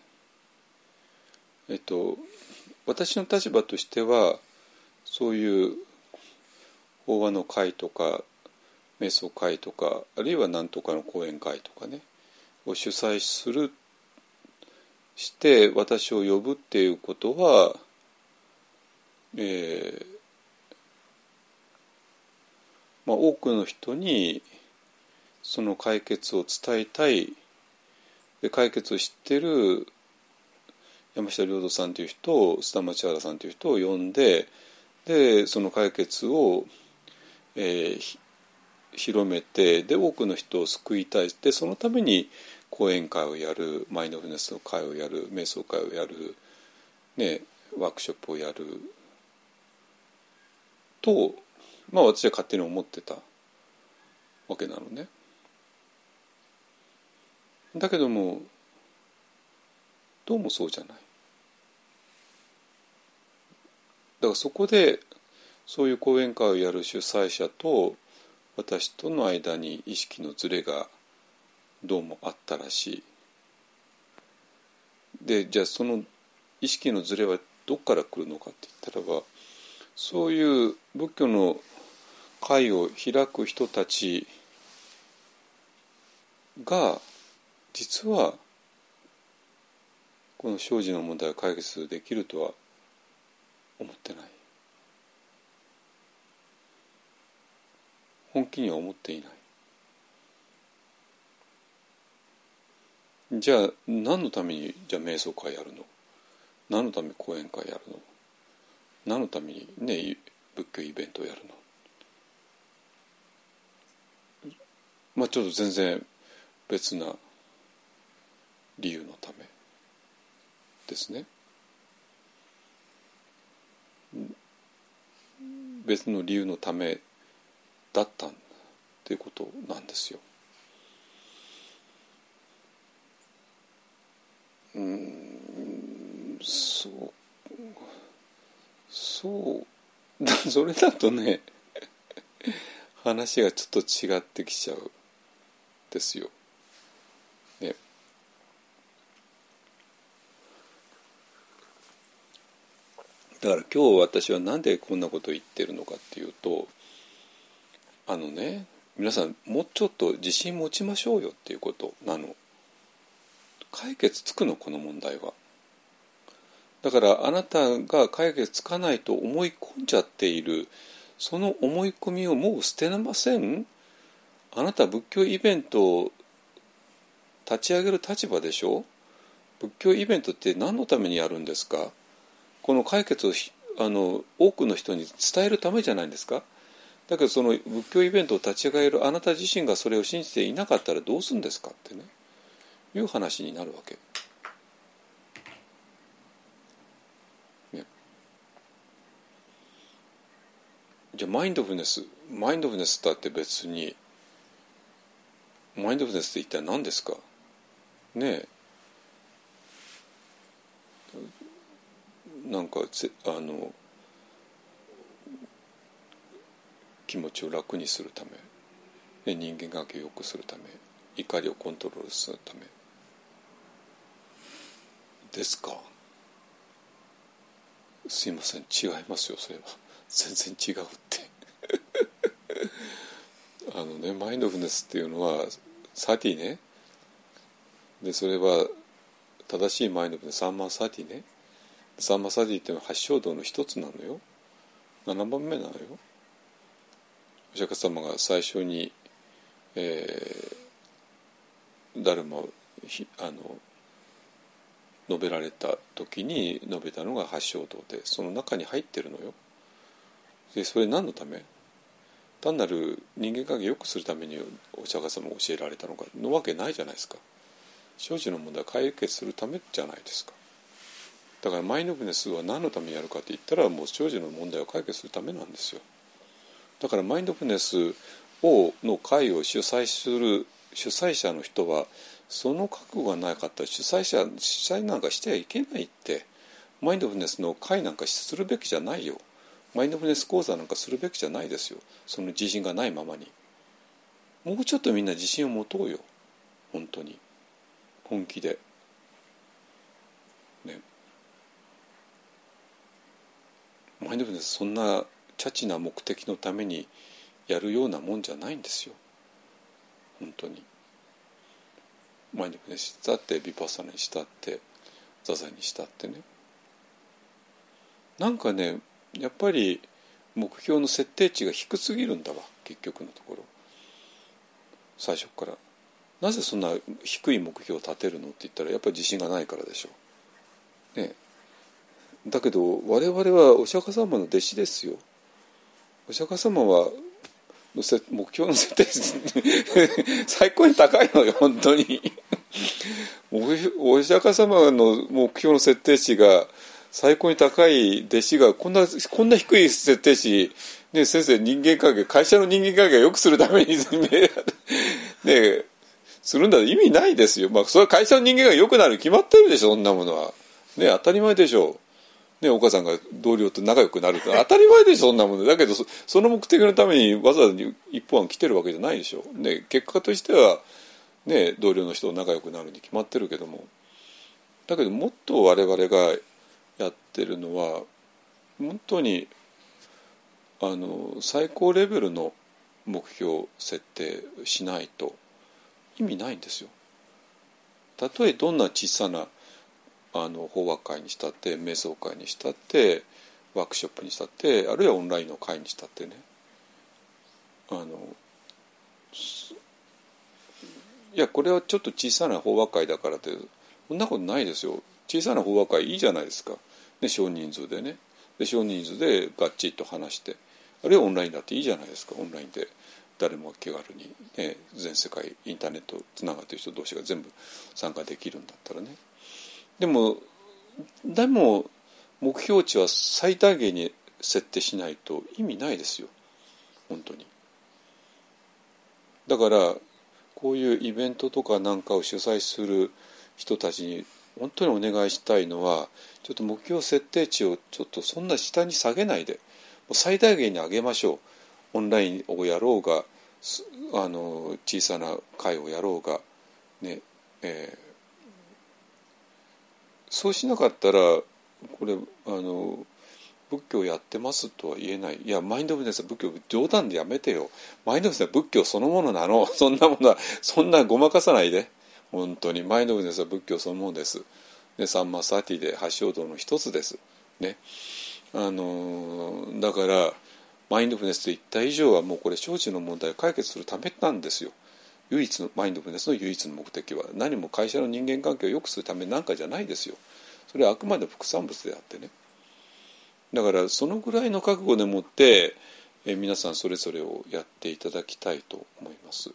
A: えっと私の立場としてはそういう法話の会とか瞑想会とかあるいは何とかの講演会とかねを主催するして私を呼ぶっていうことは、えーまあ、多くの人にその解決を伝えたいで解決を知ってる山下良道さんという人を須田町原さんという人を呼んででその解決をえー、広めてで多くの人を救いたいでそのために講演会をやるマインドフルネスの会をやる瞑想会をやる、ね、ワークショップをやると、まあ、私は勝手に思ってたわけなのね。だけどもどうもそうじゃない。だからそこでそういう講演会をやる主催者と私との間に意識のズレがどうもあったらしい。でじゃあその意識のズレはどっから来るのかって言ったらばそういう仏教の会を開く人たちが実はこの生じの問題を解決できるとは思ってない。本気には思っていない。じゃあ何のためにじゃあ瞑想会やるの？何のために講演会やるの？何のためにね仏教イベントをやるの？まあちょっと全然別な理由のためですね。別の理由のためだったっていうことなんですよ。うんそうそうだ [LAUGHS] それだとね話がちょっと違ってきちゃうですよ。ね。だから今日私は何でこんなことを言ってるのかっていうとあのね皆さんもうちょっと自信持ちましょうよっていうことなの。解決つくのこの問題は。だからあなたが解決つかないと思い込んじゃっているその思い込みをもう捨てなませんあなた仏教イベントを立ち上げる立場でしょ仏教イベントって何のためにやるんですかこの解決をあの多くの人に伝えるためじゃないんですかだけどその仏教イベントを立ち上げるあなた自身がそれを信じていなかったらどうするんですかってねいう話になるわけ。ね、じゃあマインドフルネスマインドフルネスだって別にマインドフルネスって一体何ですか？ねえ。なんかあの気持ちを楽にするため、人間関係を良くするため怒りをコントロールするため。ですかすいません違いますよそれは。全然違うって。[LAUGHS] あのねマインドフルネスっていうのはサティね。でそれは正しいマインドフルネスサンマーサティね。サンマーサティっていうのは発祥道の一つなのよ。7番目なのよ。お釈迦様が最初に、えー、ダルマをあの述べられた時に述べたのが八正道でその中に入ってるのよ。でそれ何のため？単なる人間関係を良くするためにお釈迦様が教えられたのかのわけないじゃないですか。生死の問題解決するためじゃないですか。だからマインドフネスは何のためにやるかって言ったらもう生死の問題を解決するためなんですよ。だからマインドフルネスをの会を主催する主催者の人はその覚悟がなかったら主催者主催なんかしてはいけないって。マインドフルネスの会なんかするべきじゃないよ。マインドフルネス講座なんかするべきじゃないですよ。その自信がないままに。もうちょっとみんな自信を持とうよ。本当に。本気で。ね。マインドフルネスそんなチャチな目的のためにやるようなもんじゃないんですよ。本当に。マインドフルネスしたってビパッサナにしたって座禅にしたってね。なんかねやっぱり目標の設定値が低すぎるんだわ結局のところ。最初から。なぜそんな低い目標を立てるのって言ったらやっぱり自信がないからでしょう。ねだけど我々はお釈迦様の弟子ですよ。お釈迦様はの目標の設定最高に高いのよ本当に。お釈迦様の目標の設定値が最高に高い弟子がこんなこんな低い設定値ね先生人間関係会社の人間関係を良くするためにねするんだ意味ないですよ。まあそれは会社の人間が良くなる決まってるでしょそんなものは。ね当たり前でしょ。うね、お母さんが同僚と仲良くなるって当たり前でしょそんなもの。だけどその目的のためにわざわざ一本来てるわけじゃないでしょ、ね、結果としては、ね、同僚の人と仲良くなるに決まってるけども。だけどもっと我々がやってるのは本当にあの最高レベルの目標設定しないと意味ないんですよ。たとえどんな小さなあの法話会にしたって瞑想会にしたってワークショップにしたってあるいはオンラインの会にしたってね。あのいやこれはちょっと小さな法話会だからってそんなことないですよ。小さな法話会いいじゃないですか、ね、少人数でね。で少人数でがっちりと話してあるいはオンラインだっていいじゃないですか。オンラインで誰も気軽に、ね、全世界インターネットつながってる人同士が全部参加できるんだったらね。でもでも目標値は最大限に設定しないと意味ないですよ。本当に。だからこういうイベントとかなんかを主催する人たちに本当にお願いしたいのはちょっと目標設定値をちょっとそんな下に下げないで最大限に上げましょう。オンラインをやろうがあの小さな会をやろうがねえー、そうしなかったらこれあの仏教やってますとは言えない。いやマインドフルネスは仏教冗談でやめてよ。マインドフルネスは仏教そのものなの。[LAUGHS] そんなものはそんなごまかさないで。本当に。マインドフルネスは仏教そのものです。でサンマサティで発祥道の一つです。ね。あのだからマインドフルネスと言った以上はもうこれ生死の問題を解決するためなんですよ。唯一のマインドフルネスの唯一の目的は何も会社の人間関係を良くするためなんかじゃないですよ。それはあくまで副産物であってね。だからそのぐらいの覚悟でもってえ皆さんそれぞれをやっていただきたいと思います。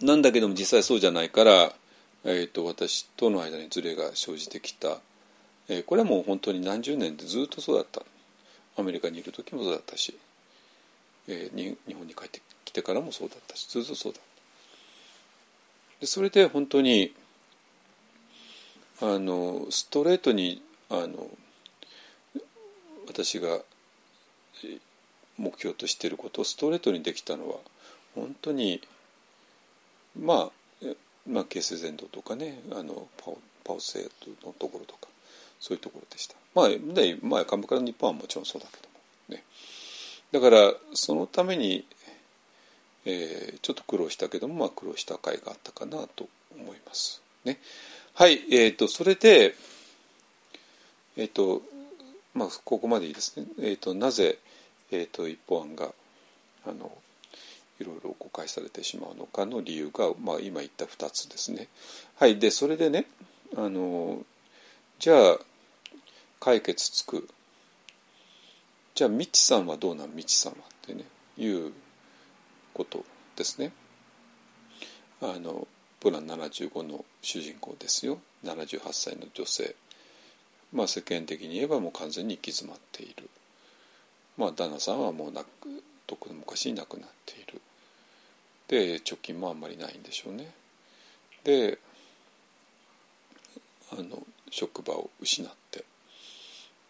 A: なんだけども実際そうじゃないから、えーと、私との間にズレが生じてきた、えー、これはもう本当に何十年でずっとそうだった。アメリカにいる時もそうだったし。えー、日本に帰ってきてからもそうだったしずっとそうだった。でそれで本当にあのストレートにあの私が目標としていることをストレートにできたのは本当にまあまあ形成伝道とかねあのパオパオセートのところとかそういうところでした。まあで、まあ、カムカラの日本はもちろんそうだけどもね。だからそのために、えー、ちょっと苦労したけども、まあ、苦労した甲斐があったかなと思います。ね、はいえーと、それで、えーとまあ、ここまでいいですね。えーと、なぜ、えーと、一方案があのいろいろ誤解されてしまうのかの理由が、まあ、今言った2つですね。はい、でそれでねあのじゃあ解決つくじゃあミッチさんはどうなんミッチさんはってねいうことですね。あのプラン75の主人公ですよ。78歳の女性。まあ世間的に言えばもう完全に行き詰まっている。まあ旦那さんはもうなくとっくの昔に亡くなっている。で貯金もあんまりないんでしょうね。であの職場を失って。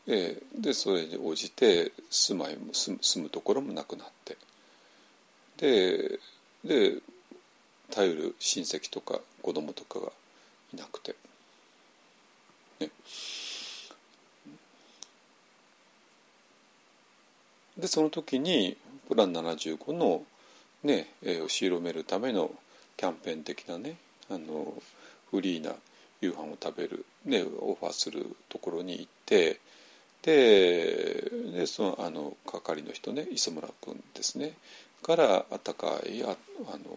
A: えー、でそれに応じて住まいも住むところもなくなって。でで頼る親戚とか子供とかがいなくて、ね、でその時にプラン75のね、えー、を広めるためのキャンペーン的なねあのフリーな夕飯を食べる、ね、オファーするところに行ってででそのあの係の人ね磯村君ですねからあったかいああの、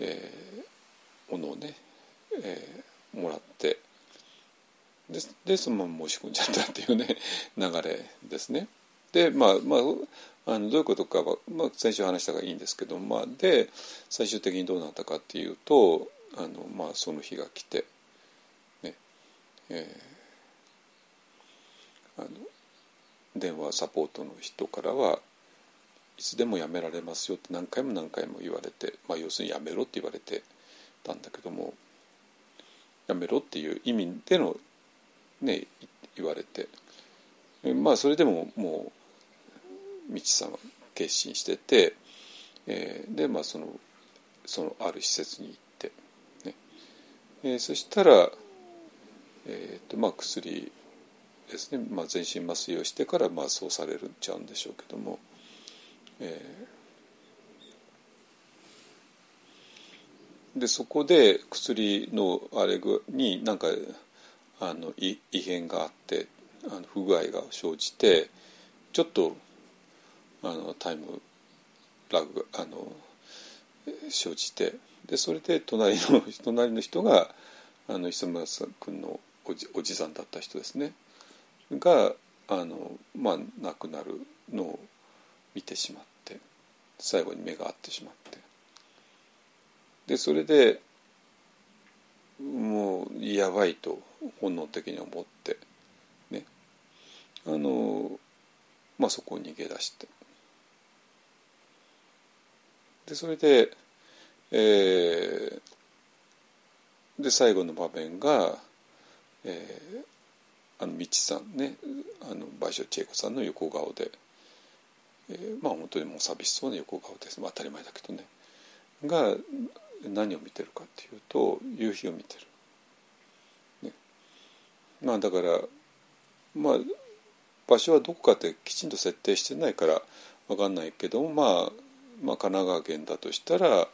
A: えー、ものをね、えー、もらってででそのまま申し込んじゃったっていうね [LAUGHS] 流れですね。でまあまああのどういうことかは、まあ、先週話したがいいんですけど、まあ、で最終的にどうなったかっていうとあの、まあ、その日が来てねえあの電話サポートの人からはいつでもやめられますよって何回も何回も言われて、まあ、要するにやめろって言われてたんだけどもやめろっていう意味でのね言われてまあそれでももう道さんは決心してて、えー、でまあそのそのある施設に行って、ね。えー、そしたら、えーとまあ、薬ですね、まあ、全身麻酔をしてからまあそうされるんちゃうんでしょうけども、えー、でそこで薬のあれになんかあの異変があってあの不具合が生じてちょっとあのタイムラグが生じてでそれで隣の隣の人があの磯村君のおじおじさんだった人ですね。があの、まあ、亡くなるのを見てしまって最後に目が合ってしまって。でそれでもうやばいと本能的に思ってね。あのまあそこを逃げ出して。でそれで、えー、で最後の場面が、えー、あの道さんねあの倍賞千恵子さんの横顔で、えー、まあ本当にもう寂しそうな横顔です、まあ、当たり前だけどね。が何を見てるかっていうと夕日を見てる。ね、まあだからまあ場所はどこかってきちんと設定してないから分かんないけども、まあ、まあ神奈川県だとしたら、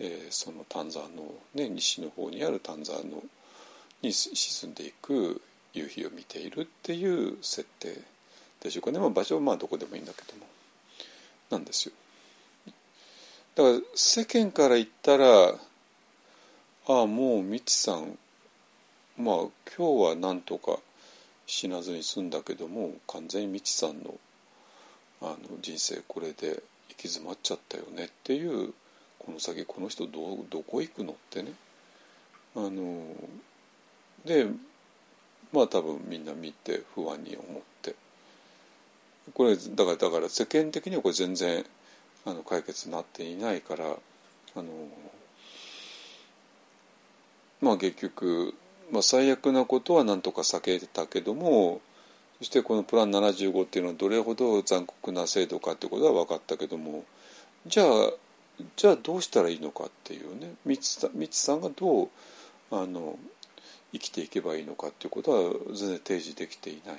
A: えー、その丹沢の、ね、西の方にある丹沢のに沈んでいく夕日を見ているっていう設定でしょうかね、まあ、場所はまあどこでもいいんだけども。なんですよ。だから世間から言ったらああもうみちさん。まあ今日はなんとか死なずに済んだけども完全にみちさんのあの人生これで行き詰まっちゃったよねっていうこの先この人どどこ行くのってね。あのでまあ多分みんな見て不安に思って。これだからだから世間的にはこれ全然あの解決になっていないからあのまあ結局、まあ、最悪なことは何とか避けてたけどもそしてこのプラン75っていうのはどれほど残酷な制度かってことは分かったけどもじゃあじゃあどうしたらいいのかっていうね。みちさんがどうあの生きていけばいいのかっていうことは全然提示できていない。っ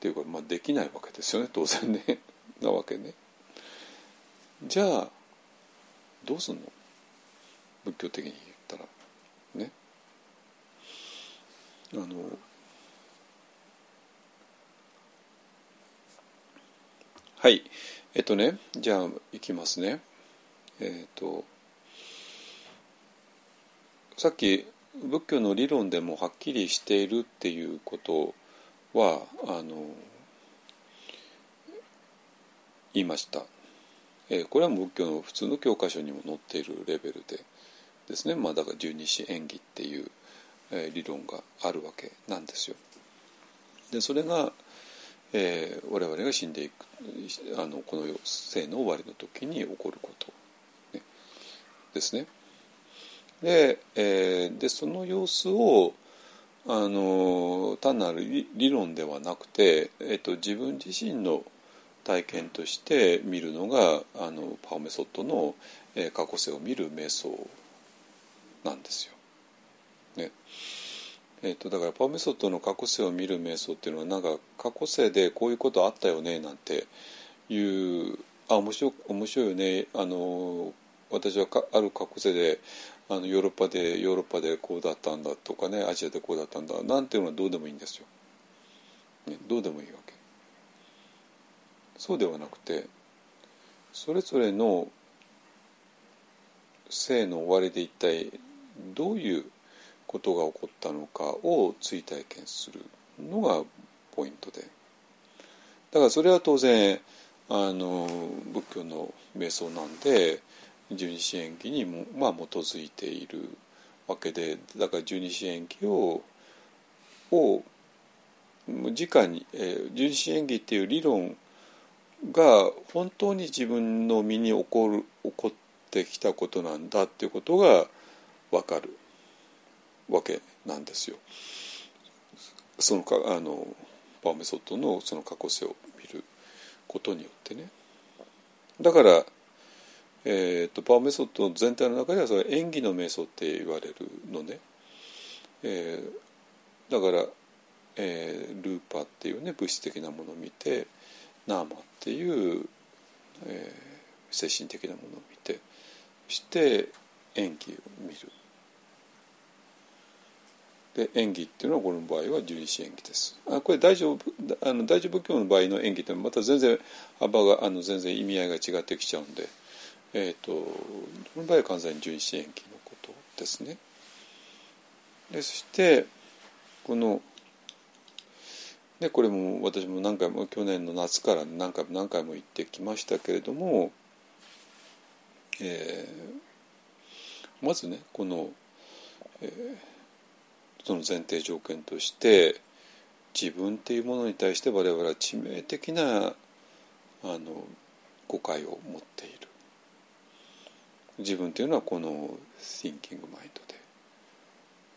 A: ていうか、まあ、できないわけですよね。当然ね。[LAUGHS] なわけね。じゃあどうすんの？仏教的に言ったら。ね。あのはい。えっとね。じゃあいきますね。えっとさっき仏教の理論でもはっきりしているっていうことはあの言いましたえー、これは仏教の普通の教科書にも載っているレベルでですね、まあ、だから十二支演技っていう、えー、理論があるわけなんですよ。でそれが、えー、我々が死んでいくあのこの生の終わりの時に起こること、ね、ですね。で,、えー、でその様子をあの単なる理論ではなくて、えーと自分自身の体験として見るのがあのパオメソッドの、えー、過去世を見る瞑想なんですよ。ねえーと、だからパオメソッドの過去世を見る瞑想っていうのはなんか過去世でこういうことあったよねなんていうあ面白面白いよねあの私はある過去世であのヨーロッパでヨーロッパでこうだったんだとかねアジアでこうだったんだなんていうのはどうでもいいんですよ。ね、どうでもいいわけ。そうではなくてそれぞれの生の終わりで一体どういうことが起こったのかを追体験するのがポイントでだからそれは当然あの仏教の瞑想なんで十二支縁起にも、まあ、基づいているわけでだから十二支縁起をを直に、えー、十二支縁起っていう理論が本当に自分の身に起こる起こってきたことなんだっていうことが分かるわけなんですよ。そのかあのパーメソッドのその過去性を見ることによってね。だから、えーと、パワーメソッド全体の中ではそれは演技の瞑想って言われるのね。えー、だから、えー、ルーパーっていうね物質的なものを見てナーマっていう、えー、精神的なものを見てそして演技を見る。で演技っていうのはこの場合は十二支演技です。あこれ大乗あの大乗仏教の場合の演技ってまた全然幅があの全然意味合いが違ってきちゃうんで、えーと、この場合は完全に十二支演技のことですね。でそしてこのでこれも私も何回も去年の夏から何回も何回も行ってきましたけれども、えー、まずねこの、えー、その前提条件として自分っていうものに対して我々は致命的なあの誤解を持っている。自分っていうのはこの thinking mind で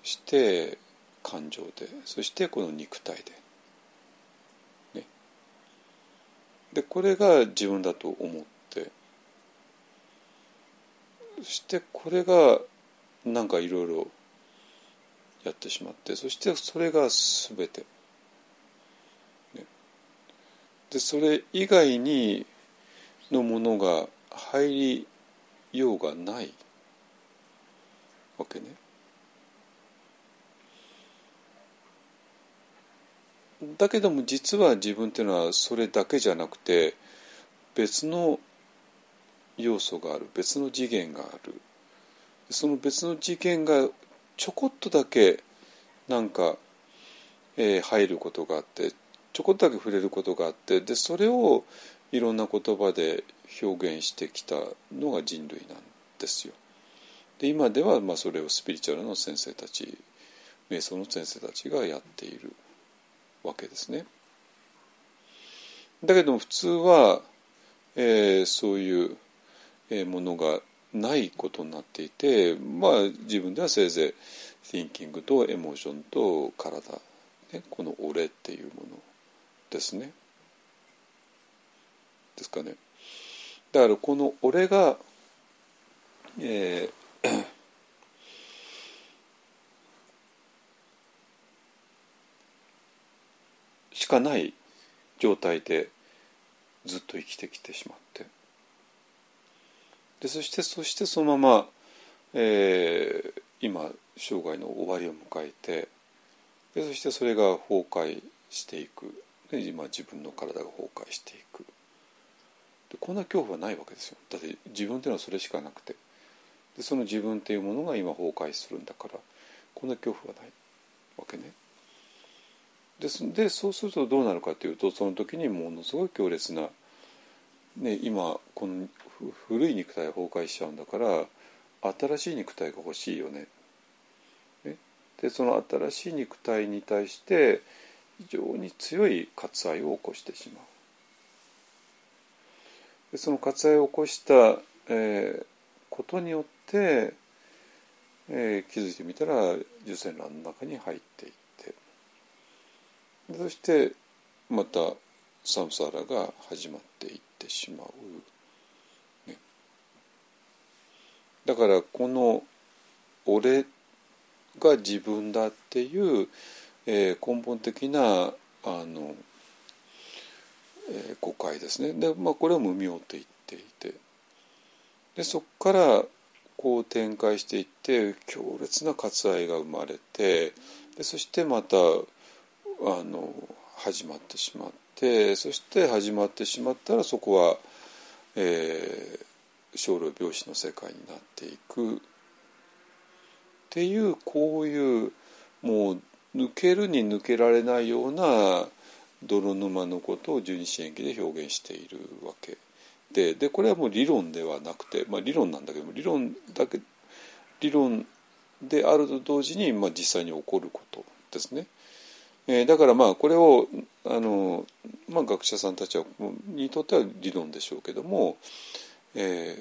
A: して感情でそしてこの肉体で。ね、でこれが自分だと思ってそしてこれがなんかいろいろやってしまってそしてそれが全て。ね、でそれ以外にのものが入りようがないわけね。だけども実は自分っていうのはそれだけじゃなくて別の要素がある別の次元があるその別の次元がちょこっとだけなんか、えー、入ることがあってちょこっとだけ触れることがあってでそれをいろんな言葉で表現してきたのが人類なんですよ。で今ではまあそれをスピリチュアルの先生たち瞑想の先生たちがやっているわけですね。だけども普通は、えー、そういうものがないことになっていてまあ自分ではせいぜい thinking とエモーションと体、ね、この「俺」っていうものですね。ですかね。だからこの「俺が」えー [COUGHS] しかない状態でずっと生きてきてしまって。でそしてそしてそのまま、えー、今生涯の終わりを迎えてでそしてそれが崩壊していく。で今自分の体が崩壊していく。でこんな恐怖はないわけですよだって自分っていうのはそれしかなくてでその自分っていうものが今崩壊するんだからこんな恐怖はないわけね。ですでそうするとどうなるかというとその時にものすごい強烈な、ね、今この古い肉体崩壊しちゃうんだから新しい肉体が欲しいよ。ねでその新しい肉体に対して非常に強い割愛を起こしてしまう。その割愛を起こした、えー、ことによって、えー、気づいてみたら受精卵の中に入っていって。そしてまたサムサーラが始まっていってしまう、ね、だからこの「俺が自分だ」っていう、えー、根本的なあの誤解ですね。で、まあ、これは無明って言っていて。でそこからこう展開していって強烈な割愛が生まれてでそしてまたあの始まってしまってそして始まってしまったらそこは、えー、少量病死の世界になっていく。っていうこういうもう抜けるに抜けられないような泥沼のことを十二支縁起で表現しているわけででこれはもう理論ではなくて、まあ、理論なんだけども理論だけ理論であると同時に、まあ、実際に起こることですね。えー、だからまあこれをあの、まあ、学者さんたちはにとっては理論でしょうけども、え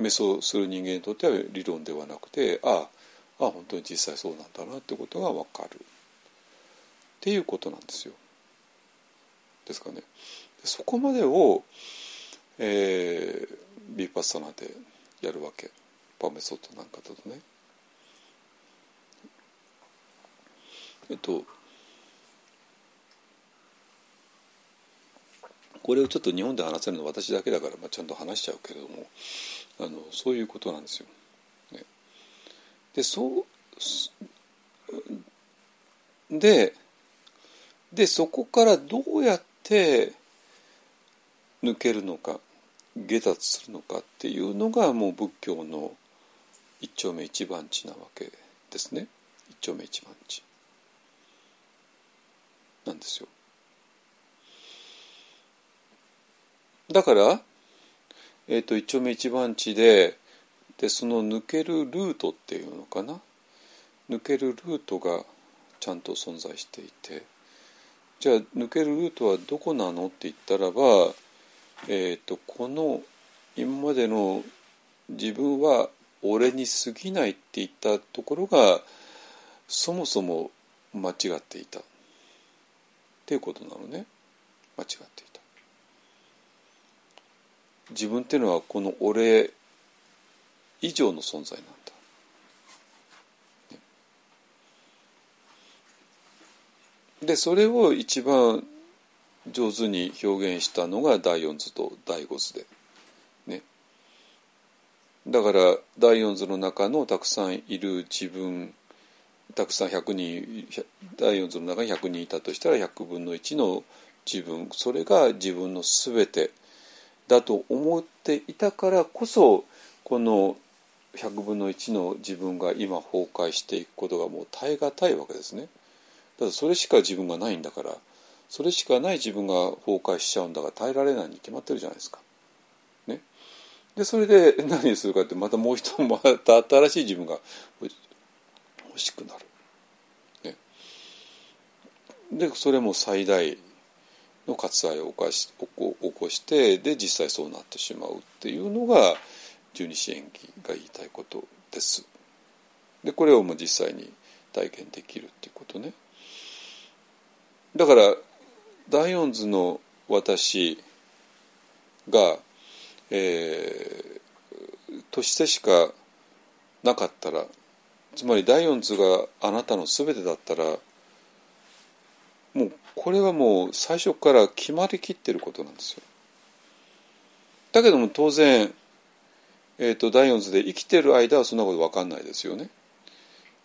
A: ー、瞑想する人間にとっては理論ではなくてああ本当に実際そうなんだなってことが分かるっていうことなんですよ。ですかね。そこまでを、えー、ビパッサナでやるわけパメソットなんかだとね。えっとこれをちょっと日本で話せるのは私だけだから、まあ、ちゃんと話しちゃうけれどもあのそういうことなんですよ。ね、でそうででそこからどうやってて抜けるのか下脱するのかっていうのがもう仏教の一丁目一番地なわけですね。一丁目一番地。なんですよ。だから、えーと、一丁目一番地ででその抜けるルートっていうのかな。抜けるルートがちゃんと存在していてじゃあ抜けるルートはどこなの？って言ったらば、えーと、この今までの自分は俺に過ぎないって言ったところが、そもそも間違っていた。っていうことなのね。間違っていた。自分っていうのはこの俺以上の存在なんだ、でそれを一番上手に表現したのが第四図と第五図で。ね。だから第四図の中のたくさんいる自分たくさん100人第四図の中に100人いたとしたら100分の1の自分。それが自分の全てだと思っていたからこそこの100分の1の自分が今崩壊していくことがもう耐え難いわけですね。だそれしか自分がないんだからそれしかない自分が崩壊しちゃうんだから耐えられないに決まってるじゃないですか。ね、でそれで [LAUGHS] 何するかってまたもう一つまた新しい自分が欲しくなる。ね、でそれも最大の割愛を起こし起こしてで実際そうなってしまうっていうのが十二支縁起が言いたいことです。でこれをもう実際に体験できるっていうことね。だから第四図の私が、えー、としてしかなかったらつまり第四図があなたの全てだったらもうこれはもう最初から決まりきってることなんですよ。だけども当然、えーと、第四図で生きてる間はそんなこと分かんないですよね。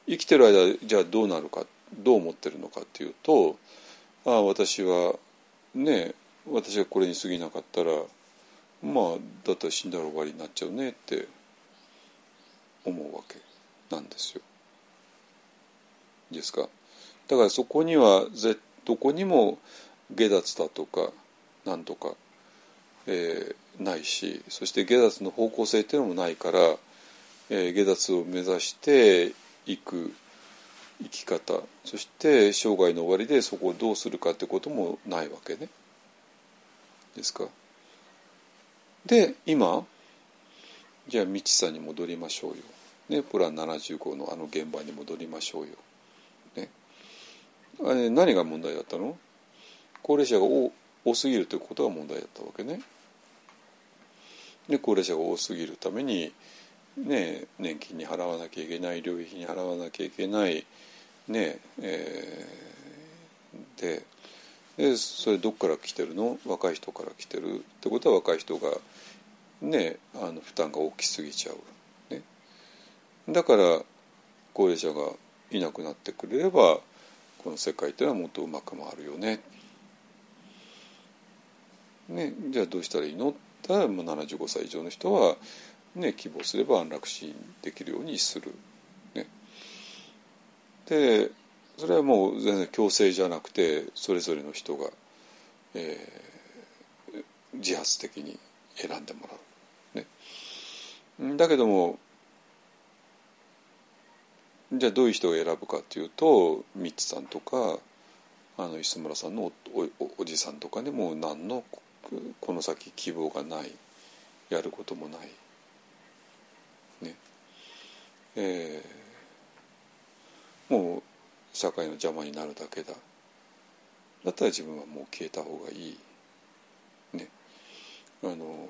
A: 生きてる間じゃあどうなるかどう思ってるのかっていうとああ私はね私がこれに過ぎなかったらまあだったら死んだら終わりになっちゃうねって思うわけなんですよ。ですか？だからそこにはどこにも下脱だとかなんとか、えー、ないしそして下脱の方向性っていうのもないから、えー、下脱を目指していく生き方そして生涯の終わりでそこをどうするかってこともないわけね。ですか。で今じゃあ道さんに戻りましょうよ。ね、プラン75のあの現場に戻りましょうよ。ね、あれ何が問題だったの？高齢者が多すぎるということが問題だったわけね。で高齢者が多すぎるために、ね、年金に払わなきゃいけない医療費に払わなきゃいけないねえー、ででそれどっから来てるの？若い人から来てる。ってことは若い人がねあの負担が大きすぎちゃう、ね、だから高齢者がいなくなってくれればこの世界っていうのはもっとうまく回るよね。ねじゃあどうしたらいいの？って言ったら75歳以上の人は、ね、希望すれば安楽死できるようにする。でそれはもう全然強制じゃなくてそれぞれの人が、えー、自発的に選んでもらう。ね、だけどもじゃあどういう人を選ぶかっていうとミッツさんとかあの磯村さんのおじさんとかでも何のこの先希望がないやることもない。ねえーもう社会の邪魔になるだけだ。だったら自分はもう消えた方がいい。ね。あの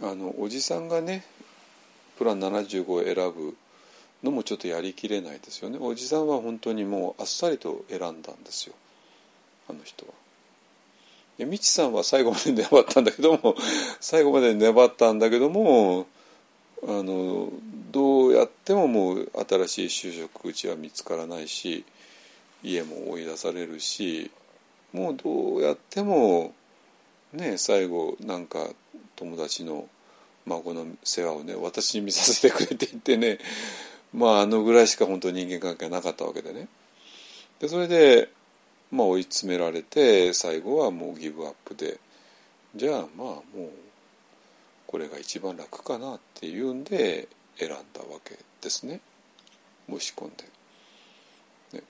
A: あのおじさんがねプラン75を選ぶのもちょっとやりきれないですよね。おじさんは本当にもうあっさりと選んだんですよ。あの人は。でみちさんは最後まで粘ったんだけども最後まで粘ったんだけどもあのどうやってももう新しい就職口は見つからないし家も追い出されるしもうどうやってもね最後なんか友達の孫の世話をね私に見させてくれていてねまああのぐらいしか本当人間関係なかったわけでね。でそれでまあ追い詰められて最後はもうギブアップでじゃあまあもうこれが一番楽かなっていうんで選んだわけですね。申し込んで。ね、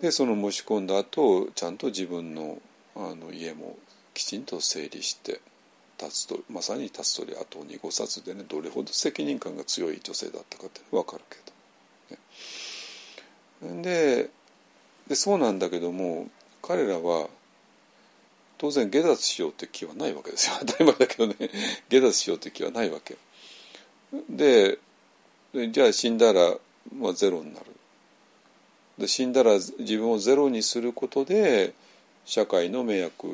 A: でその申し込んだ後ちゃんと自分のあの家もきちんと整理して、立つとまさに立つ鳥後に五冊でねどれほど責任感が強い女性だったかって分かるけど、ね、ででそうなんだけども彼らは当然下脱しようって気はないわけですよ。当たり前だけどね。下脱しようって気はないわけ。でじゃあ死んだら、まあ、ゼロになる。で死んだら自分をゼロにすることで社会の迷惑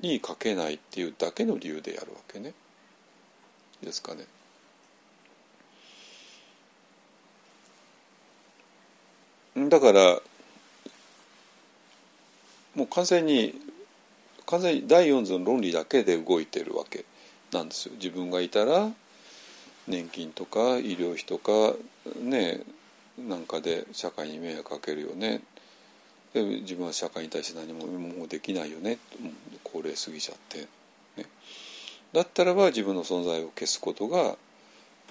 A: にかけないっていうだけの理由でやるわけね。ですかね。だからもう完全に完全に第四図の論理だけで動いてるわけ。なんですよ。自分がいたら年金とか医療費とかねなんかで社会に迷惑かけるよね。で自分は社会に対して何ももうできないよね。高齢すぎちゃって、ね、だったらば自分の存在を消すことが、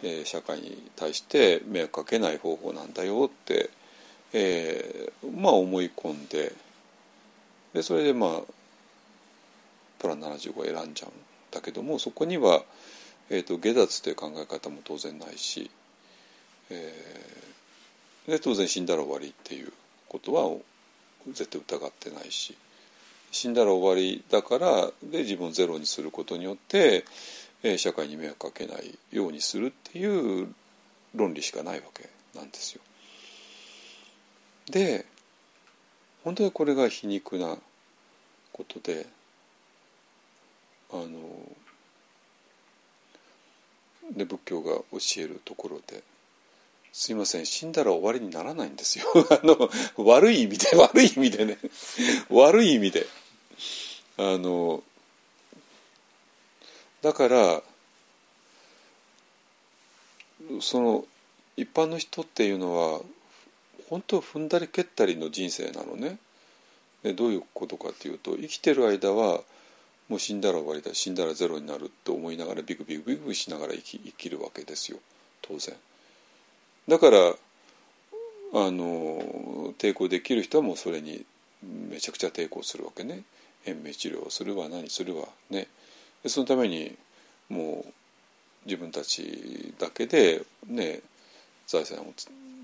A: えー、社会に対して迷惑かけない方法なんだよって、えー、まあ思い込んで。でそれでまあプラン75を選んじゃうんだけどもそこには、えーと、下脱という考え方も当然ないし、えー、で当然死んだら終わりっていうことは絶対疑ってないし死んだら終わりだからで自分をゼロにすることによって、えー、社会に迷惑かけないようにするっていう論理しかないわけなんですよ。で本当にこれが皮肉なことであので仏教が教えるところですいません死んだら終わりにならないんですよ。[LAUGHS] あの悪い意味で [LAUGHS] 悪い意味でね。[LAUGHS] 悪い意味で。あのだからその一般の人っていうのは本当踏んだり蹴ったりの人生なのね。でどういうことかっていうと生きてる間はもう死んだら終わりだ死んだらゼロになるって思いながらビクビクビクしながら生き生きるわけですよ。当然。だからあの抵抗できる人はもうそれにめちゃくちゃ抵抗するわけね。延命治療をするわ何するわね。そのためにもう自分たちだけでね財産を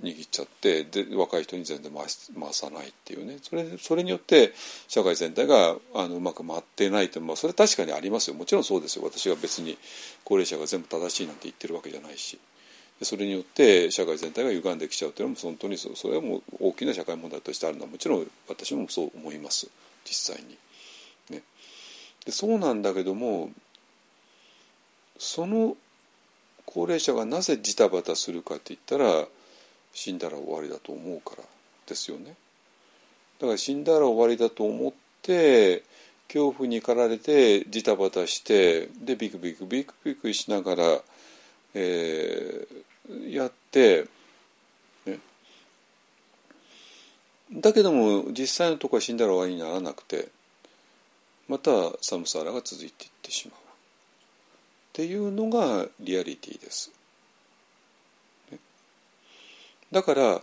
A: 握っちゃってで若い人に全然回回さないっていうね。それそれによって社会全体があのうまく回ってないと、まあ、それ確かにありますよ。もちろんそうですよ。私は別に高齢者が全部正しいなんて言ってるわけじゃないし。それによって社会全体が歪んできちゃうというのも本当にそれはもう大きな社会問題としてあるのはもちろん私もそう思います。実際に。ね、でそうなんだけどもその高齢者がなぜジタバタするかって言ったら死んだら終わりだと思うからですよね。だから死んだら終わりだと思って恐怖に駆られてジタバタしてでビクビクビクビクしながら、えー、やって、ね、だけども実際のとこは死んだら終わりにならなくてまたサムサラが続いていってしまうっていうのがリアリティです。だから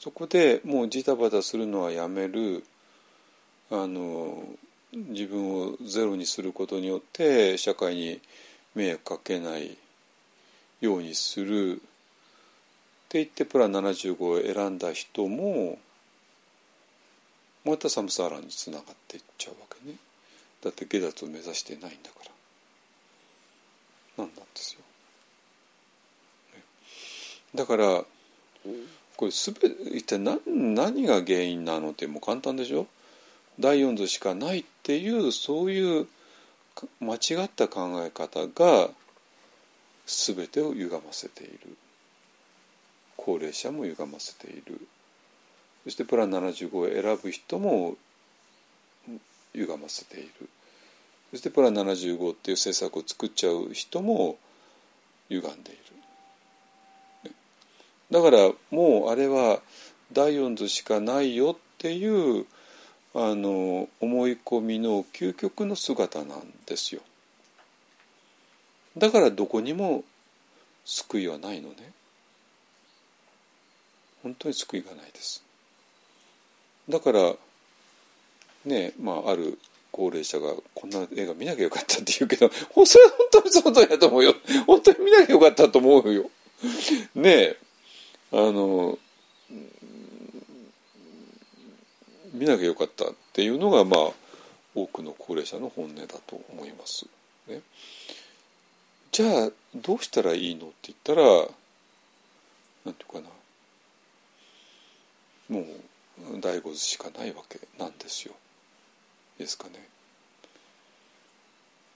A: そこでもうジタバタするのはやめる。あの自分をゼロにすることによって社会に迷惑かけないようにする。って言ってプラン75を選んだ人もまたサムサーラにつながっていっちゃうわけね。だって下脱を目指してないんだから。なんなんですよ、だからこれすべ一体何何が原因なのってもう簡単でしょ？第四図しかないっていうそういう間違った考え方が全てを歪ませている。高齢者も歪ませている。そしてプラン75を選ぶ人も歪ませている。そしてプラン75っていう政策を作っちゃう人も歪んでいる。だからもうあれは第四図しかないよっていうあの思い込みの究極の姿なんですよ。だからどこにも救いはないのね。本当に救いがないです。だからねまあある高齢者がこんな映画見なきゃよかったって言うけど [LAUGHS] それは本当にその通りだと思うよ本当に見なきゃよかったと思うよねえあの見なきゃよかったっていうのがまあ多くの高齢者の本音だと思います。ね、じゃあどうしたらいいのって言ったらなんていうかなもう醍醐図しかないわけなんですよ。ですかね。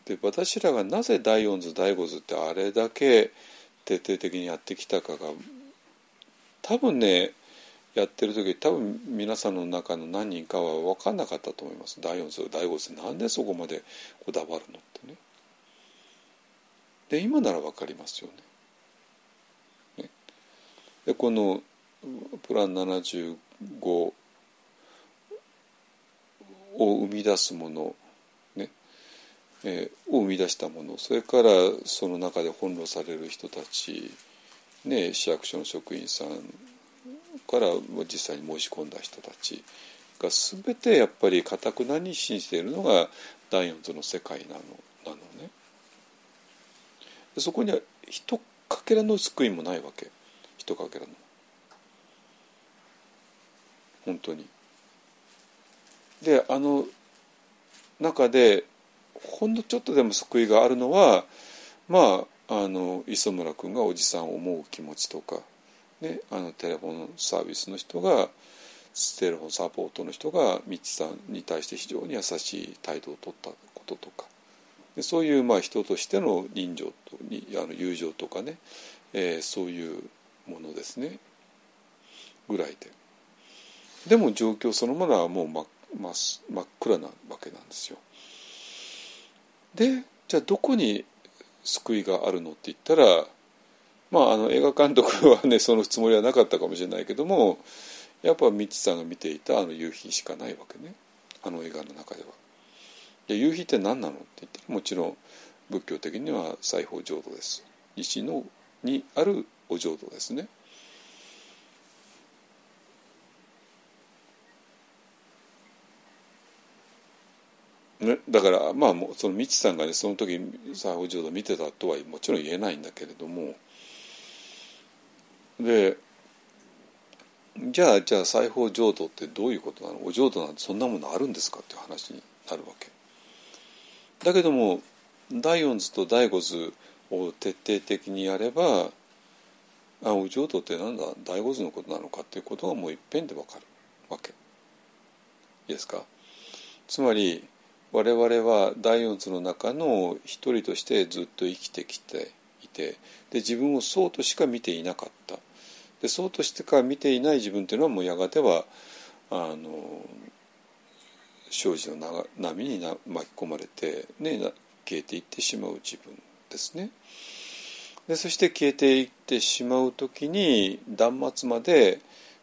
A: で私らがなぜ第四図第五図ってあれだけ徹底的にやってきたかが多分ねやってる時多分皆さんの中の何人かは分かんなかったと思います。第四図第五図なんでそこまでこだわるのってね。で今なら分かりますよね。ね。でこのプラン75を生み出すもの、ね。えー、を生み出したもの。それからその中で翻弄される人たち、ね、市役所の職員さんから実際に申し込んだ人たちが全てやっぱりかたくなに信じているのが第四図の世界なのなのね。そこには一かけらの救いもないわけ一かけらの。本当に。であの中でほんのちょっとでも救いがあるのはまああの磯村君がおじさんを思う気持ちとか、ね、あのテレフォンサービスの人がテレフォンサポートの人がみちさんに対して非常に優しい態度をとったこととかでそういうまあ人としての人情とにあの友情とかね、えー、そういうものですねぐらいででも状況そのものはもう真真真っ暗なわけなんですよ。でじゃあどこに救いがあるのって言ったらまああの映画監督はね [LAUGHS] そのつもりはなかったかもしれないけどもやっぱミッチさんが見ていたあの夕日しかないわけねあの映画の中では。で夕日って何なのって言ったらもちろん仏教的には西方浄土です。西のにあるお浄土ですね。ね、だからまあその美智さんがねその時西方浄土見てたとはもちろん言えないんだけれどもでじゃあじゃあ西方浄土ってどういうことなの？お浄土なんてそんなものあるんですかっていう話になるわけ。だけども第四図と第五図を徹底的にやればあお浄土ってなんだ？第五図のことなのかっていうことがもういっぺんでわかるわけ。いいですか？つまり我々は第四図の中の一人としてずっと生きてきていてで自分をそうとしか見ていなかったでそうとしてか見ていない自分というのはもうやがてはあの生じの波に巻き込まれて、ね、消えていってしまう自分ですね。でそして消えていってしまう時に断末まで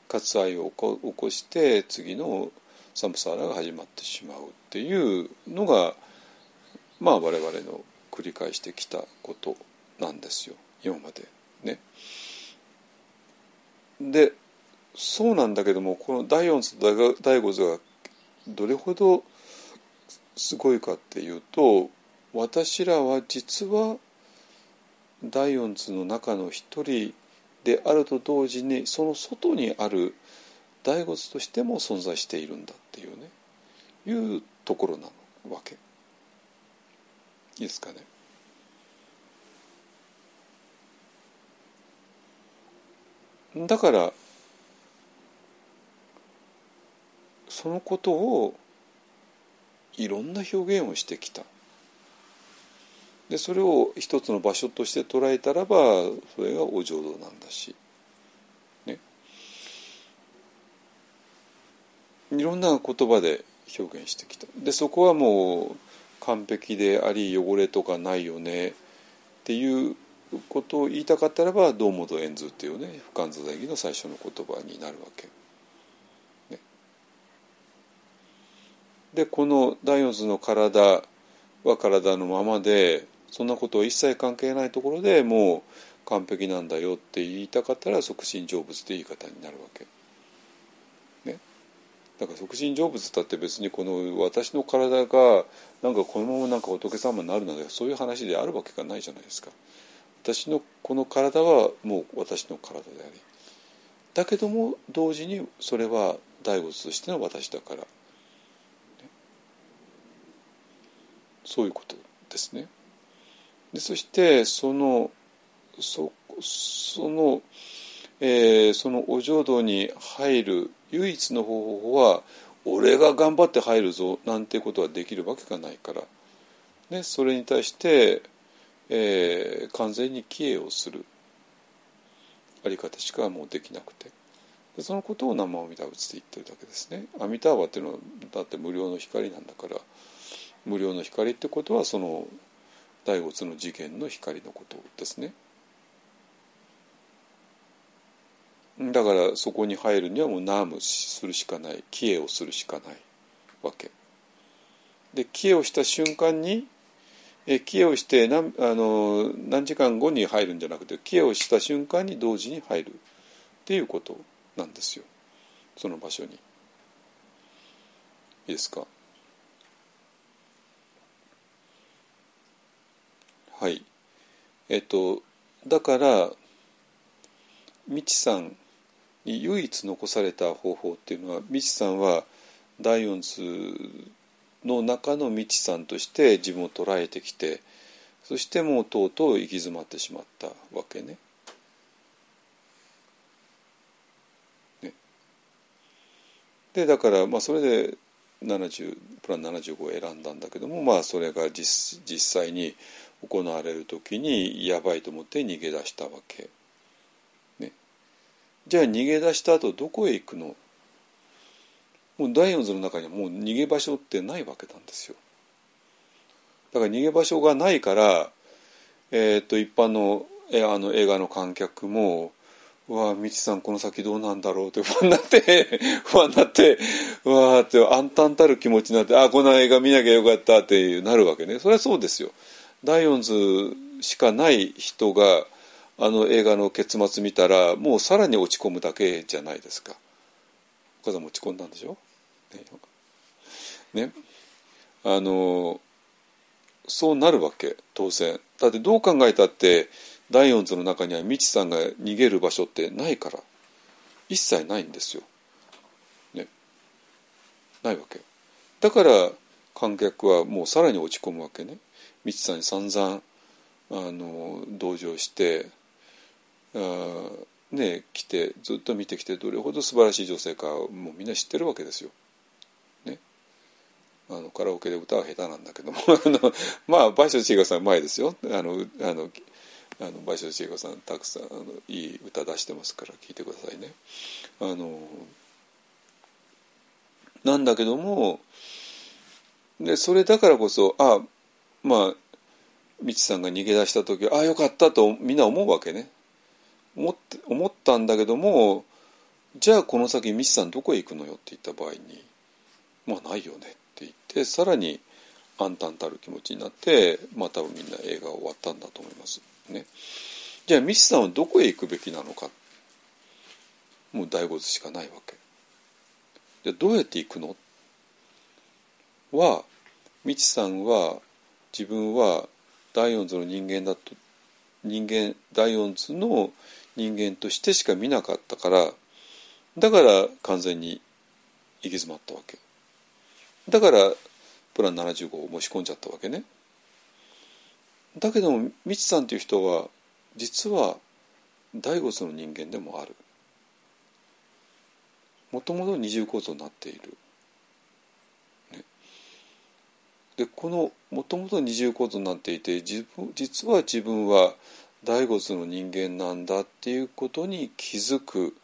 A: 割愛を起こして次のサムサーラが始まってしまうっていうのがまあ我々の繰り返してきたことなんですよ今までね。でそうなんだけどもこの第4図と第5図がどれほどすごいかっていうと私らは実は第4図の中の一人であると同時にその外にある第五図としても存在しているんだっていうね。いうところなのわけ。いいですかね。だからそのことをいろんな表現をしてきた。でそれを一つの場所として捉えたらばそれがお浄土なんだし。いろんな言葉で表現してきたでそこはもう完璧であり汚れとかないよねっていうことを言いたかったらば堂本円図っていうね不完座大義の最初の言葉になるわけ。ね、でこの第四図の体は体のままでそんなことを一切関係ないところでもう完璧なんだよって言いたかったら即身成仏って言い方になるわけ。だから即身成仏だって別にこの私の体がなんかこのままなんか仏様になるなんてそういう話であるわけがないじゃないですか。私のこの体はもう私の体であり。だけども同時にそれは大仏としての私だから、そういうことですね。でそしてそのそその、えー、そのお浄土に入る唯一の方法は俺が頑張って入るぞなんてことはできるわけがないから、ね、それに対して、えー、完全に帰依をするあり方しかもうできなくて。でそのことを生阿弥陀仏って言ってるだけですね。阿弥陀婆っていうのはだって無料の光なんだから無料の光ってことはその大仏の次元の光のことですね。だからそこに入るにはもうナームするしかない。帰依をするしかない。わけ。で帰依をした瞬間にえ帰依をして何あの何時間後に入るんじゃなくて帰依をした瞬間に同時に入る。っていうことなんですよ。その場所に。いいですか？はい。えっとだからみちさんに唯一残された方法っていうのはみちさんはダイオンズの中のみちさんとして自分を捉えてきてそしてもうとうとう行き詰まってしまったわけね。ねでだからまあそれで70プラン75を選んだんだけどもまあそれが実実際に行われる時にやばいと思って逃げ出したわけ。じゃあ逃げ出した後どこへ行くの？もうダイオンズの中にはもう逃げ場所ってないわけなんですよ。だから逃げ場所がないから、えー、と一般のえあの映画の観客も「うわみちさんこの先どうなんだろう」って不安になって [LAUGHS] 不安になってうわーって暗淡たる気持ちになって「あこの映画見なきゃよかった」ってなるわけね。それはそうですよ。ダイオンズしかない人があの映画の結末見たらもうさらに落ち込むだけじゃないですかお母さんも落ち込んだんでしょ？ねねあのそうなるわけ当然だってどう考えたってダイオンズの中にはミチさんが逃げる場所ってないから一切ないんですよ。ね。ないわけ。だから観客はもうさらに落ち込むわけね。ミチさんに散々あの同情してね来てずっと見てきてどれほど素晴らしい女性かもうみんな知ってるわけですよ。ね、あのカラオケで歌は下手なんだけども [LAUGHS] あのまあ倍賞千恵子さん前ですよ。あのあの倍賞千恵子さんたくさんあのいい歌出してますから聞いてくださいね。あのなんだけどもでそれだからこそあまあみちさんが逃げ出した時ああよかったとみんな思うわけね。思って思ったんだけどもじゃあこの先ミチさんどこへ行くのよって言った場合にまあないよねって言ってさらに暗淡たる気持ちになってまあ多分みんな映画終わったんだと思いますね。じゃあミチさんはどこへ行くべきなのかもう大仏しかないわけ。じゃあどうやって行くの？はミチさんは自分はダイオンズの人間だと人間ダイオンズの人間としてしか見なかったからだから完全に行き詰まったわけ。だからプラン75を申し込んじゃったわけね。だけどもミチさんという人は実は大仏の人間でもある。もともと二重構造になっている、ね、でこのもともと二重構造になっていて自分実は自分は大仏の人間なんだっていうことに気づく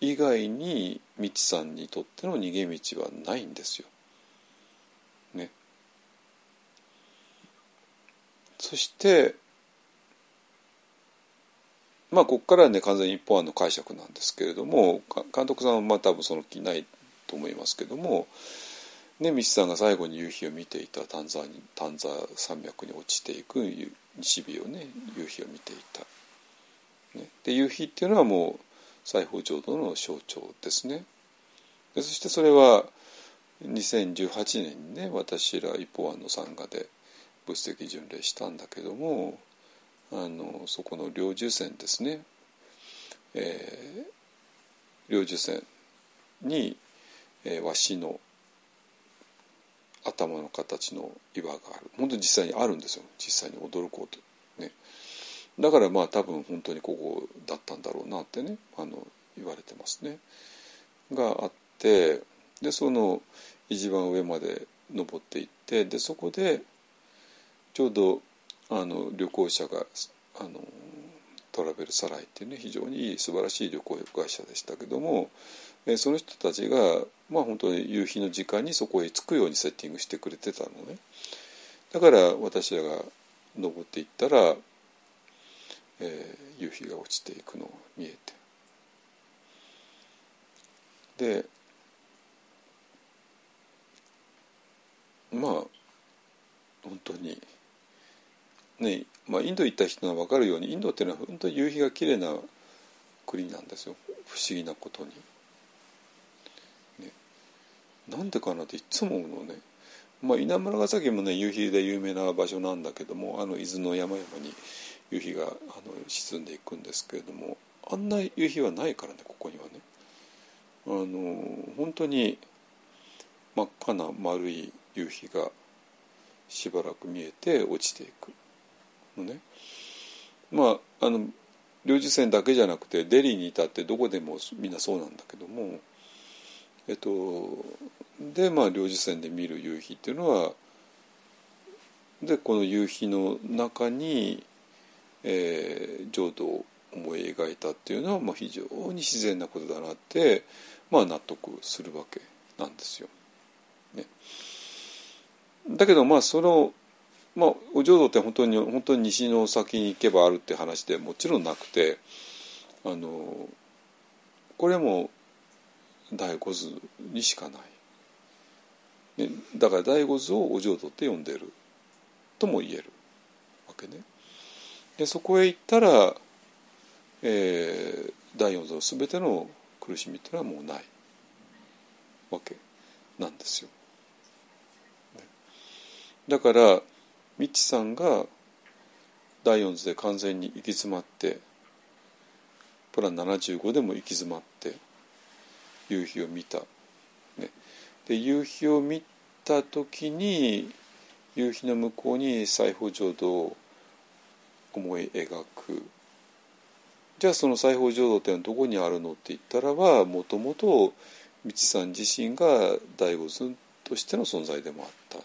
A: 以外にみちさんにとっての逃げ道はないんですよ。ね。そしてまあここからはね完全に一方案の解釈なんですけれども監督さんはまあ多分その気ないと思いますけども。ね、ミチさんが最後に夕日を見ていた丹沢に丹沢山脈に落ちていく西日をね夕日を見ていた。ね、で夕日っていうのはもう西方浄土の象徴ですね。でそしてそれは2018年にね私ら一方案の参加で仏石巡礼したんだけどもあのそこの領寿線ですね、えー、領寿線に、えー、和紙の頭の形の岩がある。本当に実際にあるんですよ。実際に驚こうと。ね。だからまあ多分本当にここだったんだろうなってねあの言われてますね。があってでその一番上まで登っていってでそこでちょうどあの旅行者があのトラベルサライっていうね非常にいい素晴らしい旅行会社でしたけども、えその人たちがまあ本当に夕日の時間にそこへ着くようにセッティングしてくれてたのね。だから私らが登っていったら、えー、夕日が落ちていくのが見えて。でまあ本当にねまあ、インド行った人が分かるようにインドっていうのは本当に夕日が綺麗な国なんですよ。不思議なことに。なんでかなっていつも思うのね。まあ、稲村ヶ崎もね夕日で有名な場所なんだけどもあの伊豆の山々に夕日があの沈んでいくんですけれどもあんな夕日はないからねここにはね。あの本当に真っ赤な丸い夕日がしばらく見えて落ちていくのね。まああの領事船だけじゃなくてデリーにいたってどこでもみんなそうなんだけどもえっとでまあ領事船で見る夕日っていうのはでこの夕日の中に、えー、浄土を思い描いたっていうのは、まあ、非常に自然なことだなって、まあ、納得するわけなんですよ。ね、だけどまあそのまあお浄土って本当に本当に西の先に行けばあるって話でもちろんなくてあのこれも第五図にしかない、ね、だから第五図をお浄土って呼んでるとも言えるわけね。でそこへ行ったら、えー、第四図の全ての苦しみっていうのはもうないわけなんですよ。だからミッチさんが第四図で完全に行き詰まってプラン75でも行き詰まって夕日を見た。ね、で夕日を見た時に夕日の向こうに西方浄土を思い描く。じゃあその西方浄土ってのはどこにあるのって言ったらばもともと道さん自身が第五図としての存在でもあった。っ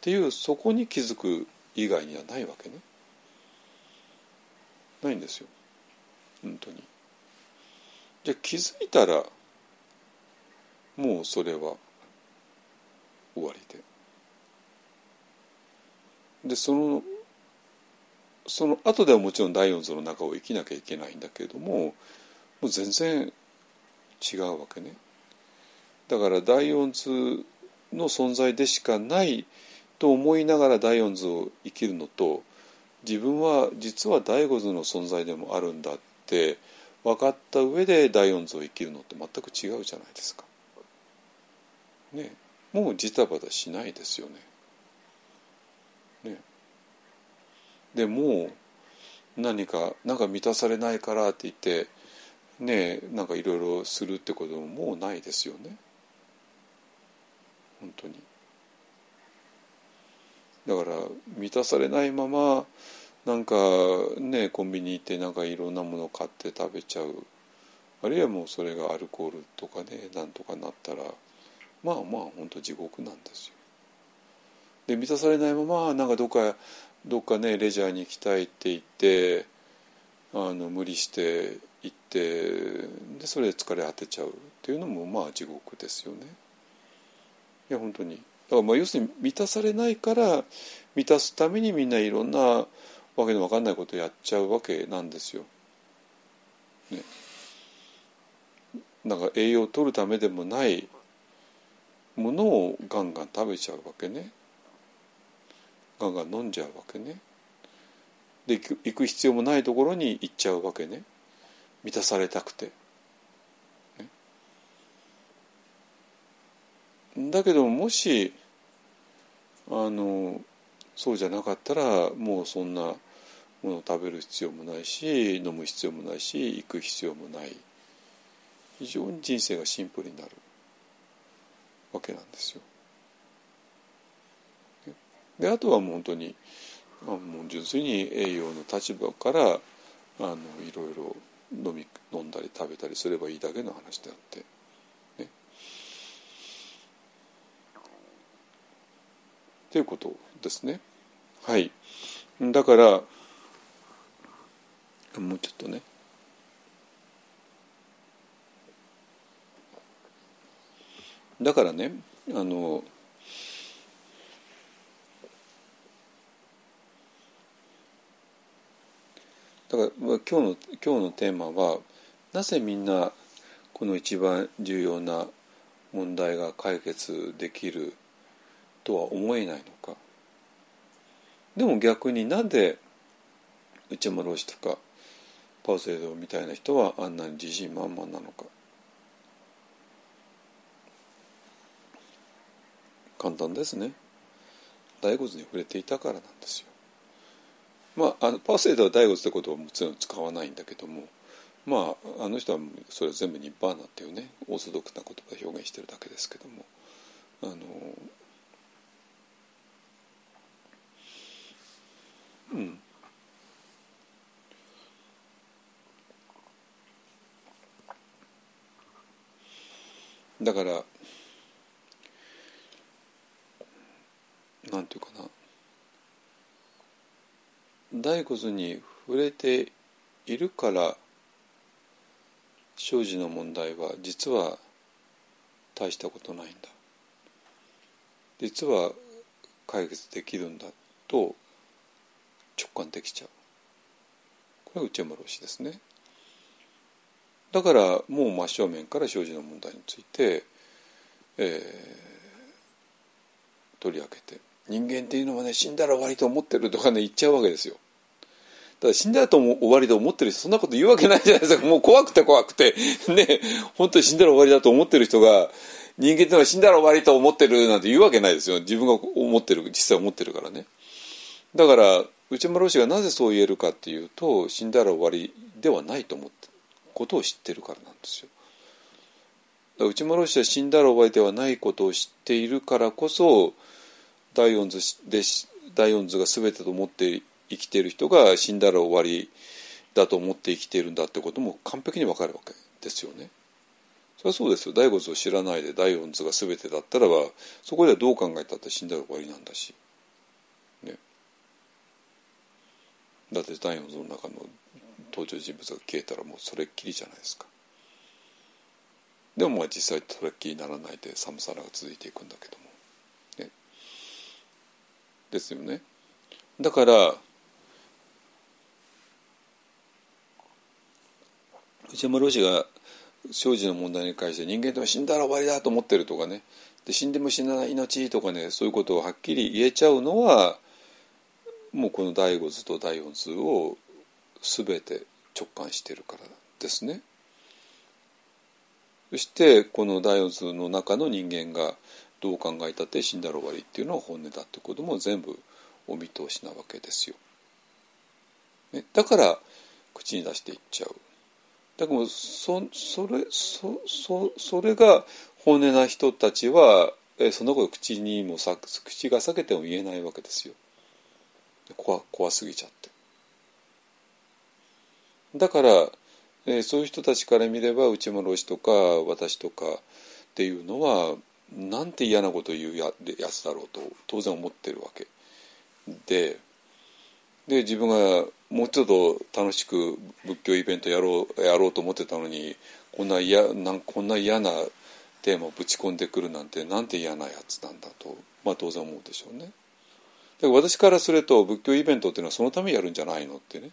A: ていうそこに気づく以外にはないわけね。ないんですよ。本当に。じゃあ気づいたらもうそれは終わりででそのその後ではもちろん第四図の中を生きなきゃいけないんだけれどももう全然違うわけねだから第四図の存在でしかないと思いながら第四図を生きるのと自分は実は第五図の存在でもあるんだって分かった上で第四図を生きるのって全く違うじゃないですか。ねもうジタバタしないですよね。ねでもう何か何か満たされないからって言ってねなんかいろいろするってことももうないですよね。本当に。だから満たされないままなんかねコンビニ行ってなんかいろんなもの買って食べちゃうあるいはもうそれがアルコールとかねなんとかなったらまあまあ本当地獄なんですよ。で満たされないままなんかどっかどっかねレジャーに行きたいって言ってあの無理して行ってでそれで疲れ果てちゃうっていうのもまあ地獄ですよね。いや本当にだからまあ要するに満たされないから満たすためにみんないろんなわけのわかんないことをやっちゃうわけなんですよ。ね、なんか栄養を取るためでもないものをガンガン食べちゃうわけね。ガンガン飲んじゃうわけね。で行く必要もないところに行っちゃうわけね。満たされたくて。ね、だけどもしあのそうじゃなかったらもうそんなものを食べる必要もないし飲む必要もないし行く必要もない非常に人生がシンプルになるわけなんですよ。であとはもう本当にもう純粋に栄養の立場からあのいろいろ飲み飲んだり食べたりすればいいだけの話であって。ね、ということですね。はいだからもうちょっとねだからねあのだから今日の今日のテーマはなぜみんなこの一番重要な問題が解決できるとは思えないのか。でも逆になんで内山老師とかパウセイドみたいな人はあんなに自信満々なのか。簡単ですね。大骨に触れていたからなんですよ。まああのパウセイドは大骨ってことはもちろん使わないんだけどもまああの人はそれは全部ニッバーナっていうねオーソドックスな言葉で表現してるだけですけどもあのうん。だからなんていうかな。大骨に触れているから生児の問題は実は大したことないんだ。実は解決できるんだと直感できちゃう。これが内山老師ですね。だからもう真正面から生児の問題について、えー、取り上げて。人間っていうのはね死んだら終わりと思ってるとかね言っちゃうわけですよ。ただ死んだらと終わりと思ってる人そんなこと言うわけないじゃないですか。もう怖くて怖くて。ね本当に死んだら終わりだと思ってる人が人間っていうのは死んだら終わりと思ってるなんて言うわけないですよ。自分が思ってる実際思ってるからね。だから内村老師がなぜそう言えるかっていうと死んだら終わりではないと思ってことを知ってるからなんですよ。内村老師は死んだら終わりではないことを知っているからこそ第四図で第四図が全てと思って生きている人が死んだら終わりだと思って生きているんだってことも完璧にわかるわけですよね。それはそうですよ第五図を知らないで第四図が全てだったらばそこではどう考えたって死んだら終わりなんだし。ねだって第四図の中の登場人物が消えたらもうそれっきりじゃないですかでもまあ実際それっきりにならないで寒さが続いていくんだけどもですよねだから内山老師が生児の問題に関して人間とは死んだら終わりだと思ってるとかねで死んでも死なない命とかねそういうことをはっきり言えちゃうのはもうこの第五図と第四図を全て直感してるからですね。そしてこの第四図の中の人間がどう考えたって死んだら終わりっていうのは本音だってことも全部お見通しなわけですよ。ね、だから口に出していっちゃう。だからそそれそそそれが本音な人たちはえそのこと口にもさ口が裂けても言えないわけですよ。怖怖すぎちゃってだから、え、そういう人たちから見れば内村老師とか私とかっていうのはなんて嫌なことを言うややつだろうと当然思ってるわけでで自分がもうちょっと楽しく仏教イベントやろうやろうと思ってたのにこんな嫌なんこんな嫌なテーマをぶち込んでくるなんてなんて嫌なやつなんだと、まあ、当然思うでしょうね。から私からすると仏教イベントっていうのはそのためにやるんじゃないのってね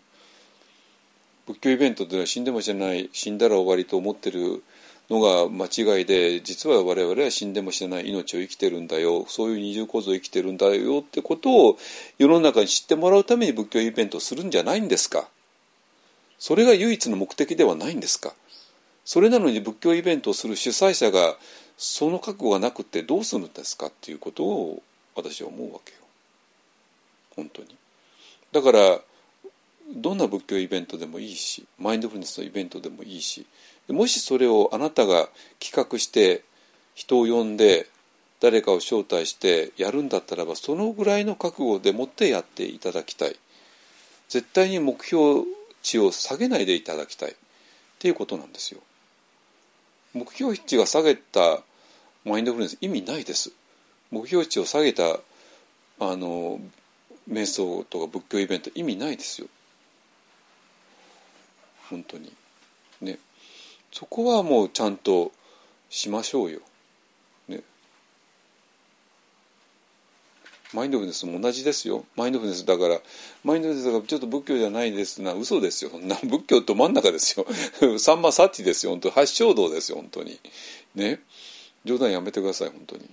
A: 仏教イベントっていうのは死んでも死なない死んだら終わりと思ってるのが間違いで実は我々は死んでも死なない命を生きてるんだよ。そういう二重構造を生きてるんだよってことを世の中に知ってもらうために仏教イベントをするんじゃないんですか？それが唯一の目的ではないんですか？それなのに仏教イベントをする主催者がその覚悟がなくてどうするんですかっていうことを私は思うわけよ。本当に。だからどんな仏教イベントでもいいしマインドフルネスのイベントでもいいしもしそれをあなたが企画して人を呼んで誰かを招待してやるんだったらばそのぐらいの覚悟でもってやっていただきたい絶対に目標値を下げないでいただきたいっていうことなんですよ。目標値が下げたマインドフルネス意味ないです。目標値を下げたあの瞑想とか仏教イベント意味ないですよ。本当に。ね。そこはもうちゃんとしましょうよ。ね。マインドフルネスも同じですよ。マインドフルネスだから、マインドフルネスがちょっと仏教じゃないですな、嘘ですよ。そんな仏教と真ん中ですよ。[LAUGHS] サンマサティですよ。本当発祥道ですよ、本当に。ね。冗談やめてください、本当に。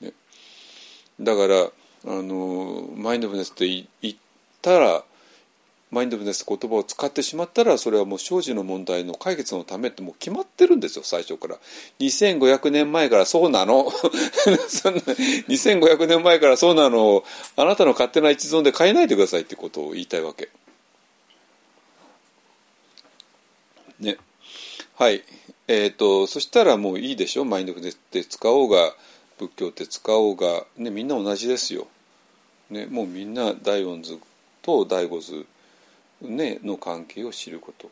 A: ね。だから、あの、マインドフルネスって言ったら、マインドフルネス言葉を使ってしまったらそれはもう生じの問題の解決のためってもう決まってるんですよ最初から。2500年前からそうなの。[LAUGHS] そんな2500年前からそうなのをあなたの勝手な一存で変えないでくださいってことを言いたいわけ。ね。はい。えーと、そしたらもういいでしょ？マインドフルネスって使おうが仏教って使おうが、ね、みんな同じですよ、ね、もうみんな大恩図と大五図。ね、の関係を知ること。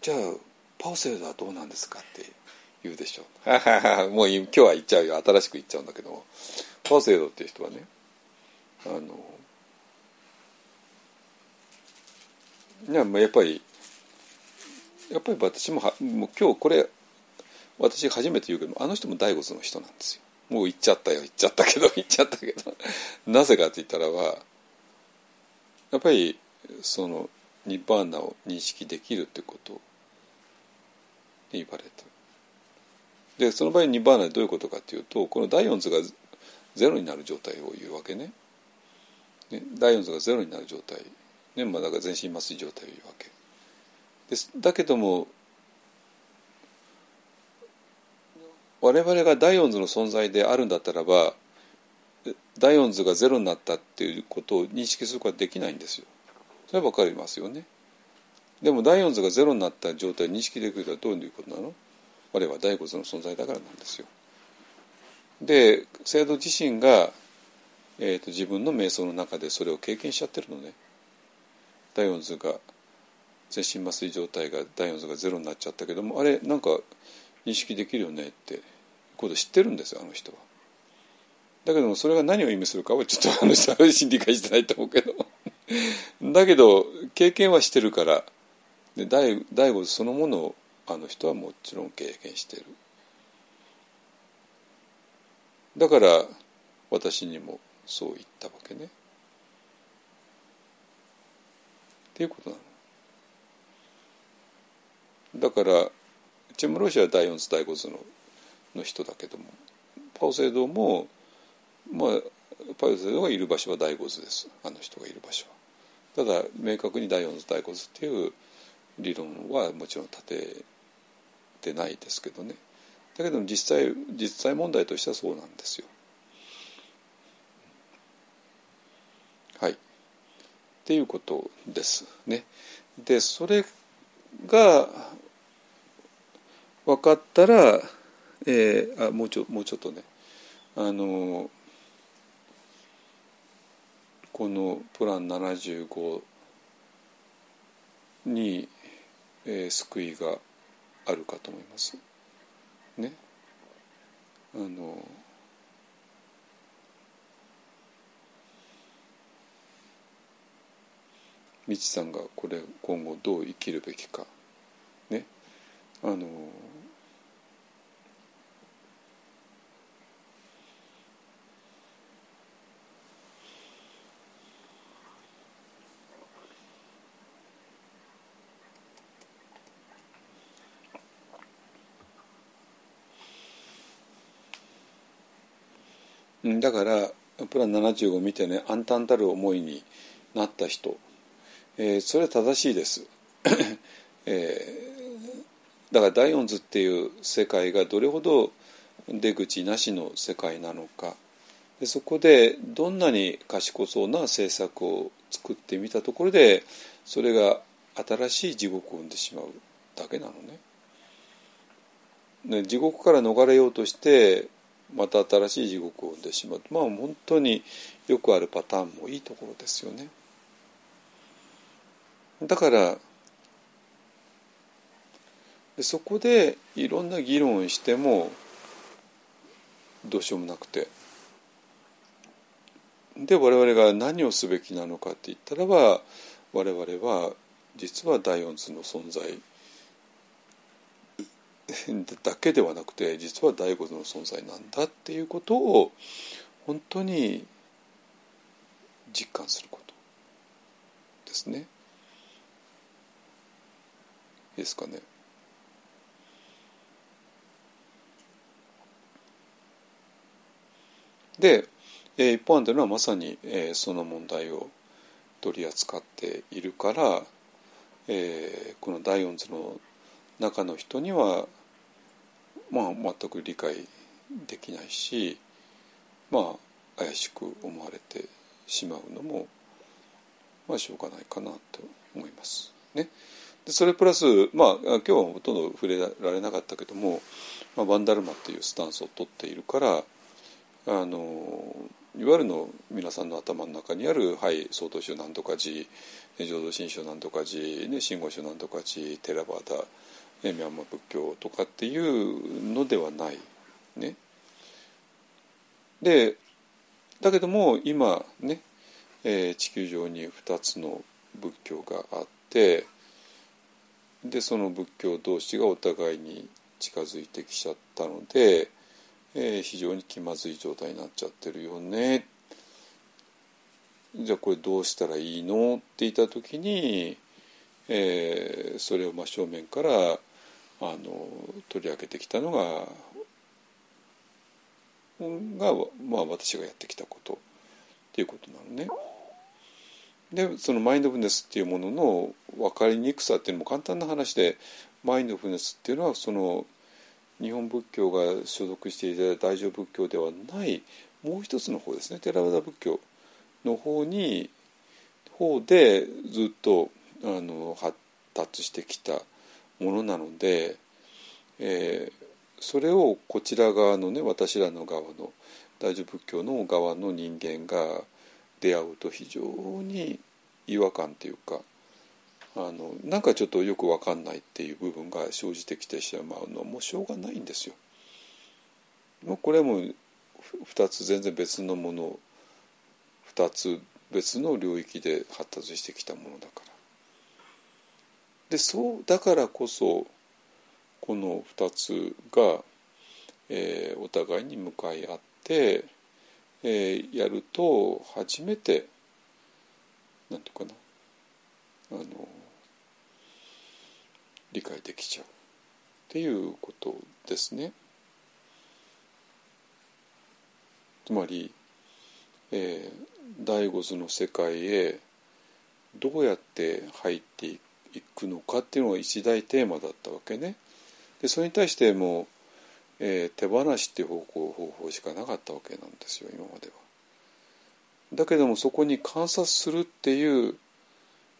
A: じゃあパオセイドはどうなんですかって言うでしょう。[LAUGHS] もう今日は言っちゃうよ。新しく言っちゃうんだけど。パオセイドっていう人はねあのいややっぱりやっぱり私もはもう今日これ私初めて言うけどあの人も大仏の人なんですよ。もう言っちゃったよ言っちゃったけど言っちゃったけど。なぜかって言ったらはやっぱりそのニッバーナを認識できるってことに言われた。でその場合ニッバーナでどういうことかっていうとこの第四図がゼロになる状態を言うわけね。ね第四図がゼロになる状態、ねまあ、だから全身麻酔状態を言うわけ。ですだけども我々が第四図の存在であるんだったらば第四図がゼロになったっていうことを認識することはできないんですよ。それは分かりますよね。でも第四図がゼロになった状態を認識できるとはどういうことなの？我々は第五図の存在だからなんですよ。で制度自身が、えーと、自分の瞑想の中でそれを経験しちゃってるのね。第四図が全身麻酔状態が第四図がゼロになっちゃったけどもあれなんか認識できるよねってこと知ってるんですよあの人は。だけどもそれが何を意味するかはちょっとあの人は理解してないと思うけど。だけど経験はしてるから。で第第五そのものをあの人はもちろん経験してる。だから私にもそう言ったわけね。っていうことなの。だからチェムロシアは第四図第五図のの人だけども。パオセイドもまあパイオゼがいる場所は第五図ですあの人がいる場所は。ただ明確に第四図第五図っていう理論はもちろん立ててないですけどねだけど実際実際問題としてはそうなんですよ。はい。っていうことですね。でそれが分かったら、えー、あもうちょもうちょっとねあのこのプラン75に、えー、救いがあるかと思います。ね。あのみちさんがこれ今後どう生きるべきかねあのだからプラン75を見てね暗淡たる思いになった人、えー、それは正しいです、[COUGHS] えだから大音図っていう世界がどれほど出口なしの世界なのか。でそこでどんなに賢そうな政策を作ってみたところでそれが新しい地獄を生んでしまうだけなのね。ね地獄から逃れようとしてまた新しい地獄を生んでしまうまあ本当によくあるパターンもいいところですよね。だからそこでいろんな議論をしてもどうしようもなくてで我々が何をすべきなのかって言ったらば我々は実は第四図の存在だけではなくて実は第五の存在なんだっていうことを本当に実感することですね。いいですかね。で、えー、一方案というのはまさに、えー、その問題を取り扱っているから、えー、この第四図の中の人には、まあ、全く理解できないしまあ怪しく思われてしまうのも、まあ、しょうがないかなと思います。ね、でそれプラス、まあ、今日はほとんど触れられなかったけども、まあ、バンダルマっていうスタンスを取っているからあのいわゆるの皆さんの頭の中にある「はい曹洞宗なんとか寺」「浄土真宗なんとか寺」ね「真言宗なんとか寺」「テラバー」ミャンマー仏教とかっていうのではない。ね、でだけども今ね、えー、地球上に2つの仏教があってでその仏教同士がお互いに近づいてきちゃったので、えー、非常に気まずい状態になっちゃってるよね。じゃあこれどうしたらいいの？って言った時に、えー、それを真正面からあの取り上げてきたのがが、まあ、私がやってきたことっていうことなのね。でそのマインドフルネスっていうものの分かりにくさっていうのも簡単な話でマインドフルネスっていうのはその日本仏教が所属していた大乗仏教ではないもう一つの方ですねテラワダ仏教の方に方でずっとあの発達してきたものなので、えー、それをこちら側のね私らの側の大乗仏教の側の人間が出会うと非常に違和感っていうかあのなんかちょっとよく分かんないっていう部分が生じてきてしまうのはもうしょうがないんですよ。もうこれはもう2つ全然別のもの2つ別の領域で発達してきたものだから。でそうだからこそこの2つが、えー、お互いに向かい合ってえー、やると初めてなんていうかなあの理解できちゃうっていうことですね。つまり、えー、第五図の世界へどうやって入っていくのかっていうのが一大テーマだったわけね。でそれに対してもえー、手放しっていう方向方法しかなかったわけなんですよ今までは。だけどもそこに観察するっていう、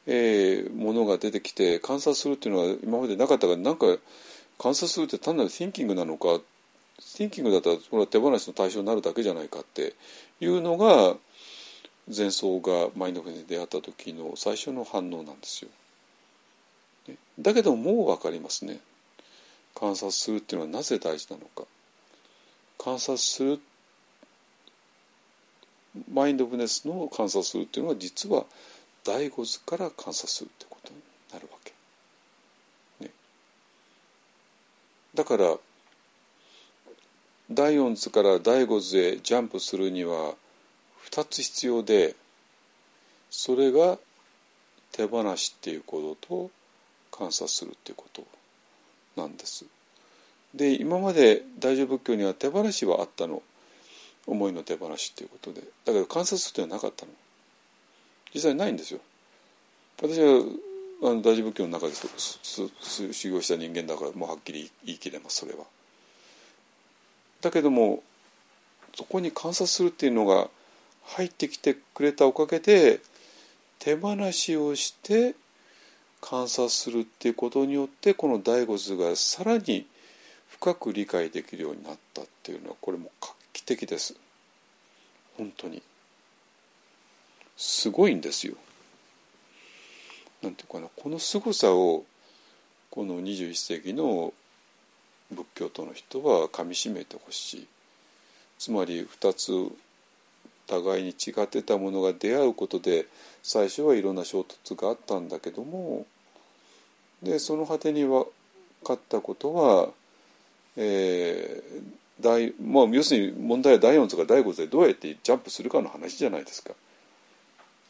A: えー、ものが出てきて観察するっていうのは今までなかったからなんか観察するって単なるティンキングなのかティンキングだったらこれは手放しの対象になるだけじゃないかっていうのが前奏がマインドフルに出会った時の最初の反応なんですよ。だけどもう分かりますね。観察するっていうのはなぜ大事なのか観察するマインドフネスの観察するっていうのは実は第五図から観察するってことになるわけ。ね、だから第四図から第五図へジャンプするには2つ必要でそれが手放しっていうことと観察するっていうことなんです。で今まで大乗仏教には手放しはあったの思いの手放しっていうことでだけど観察っていうのはなかったの実際ないんですよ私はあの大乗仏教の中で修行した人間だからもうはっきり言い切れますそれは。だけどもそこに観察するっていうのが入ってきてくれたおかげで手放しをして観察するっていうことによってこの第五図がさらに深く理解できるようになったっていうのはこれも画期的です。本当に。すごいんですよ。なんていうかなこの凄さをこの21世紀の仏教徒の人はかみしめてほしい。つまり2つ互いに違ってたものが出会うことで最初はいろんな衝突があったんだけどもでその果てに分かったことは、えー大まあ、要するに問題は第4図か第5図でどうやってジャンプするかの話じゃないですか。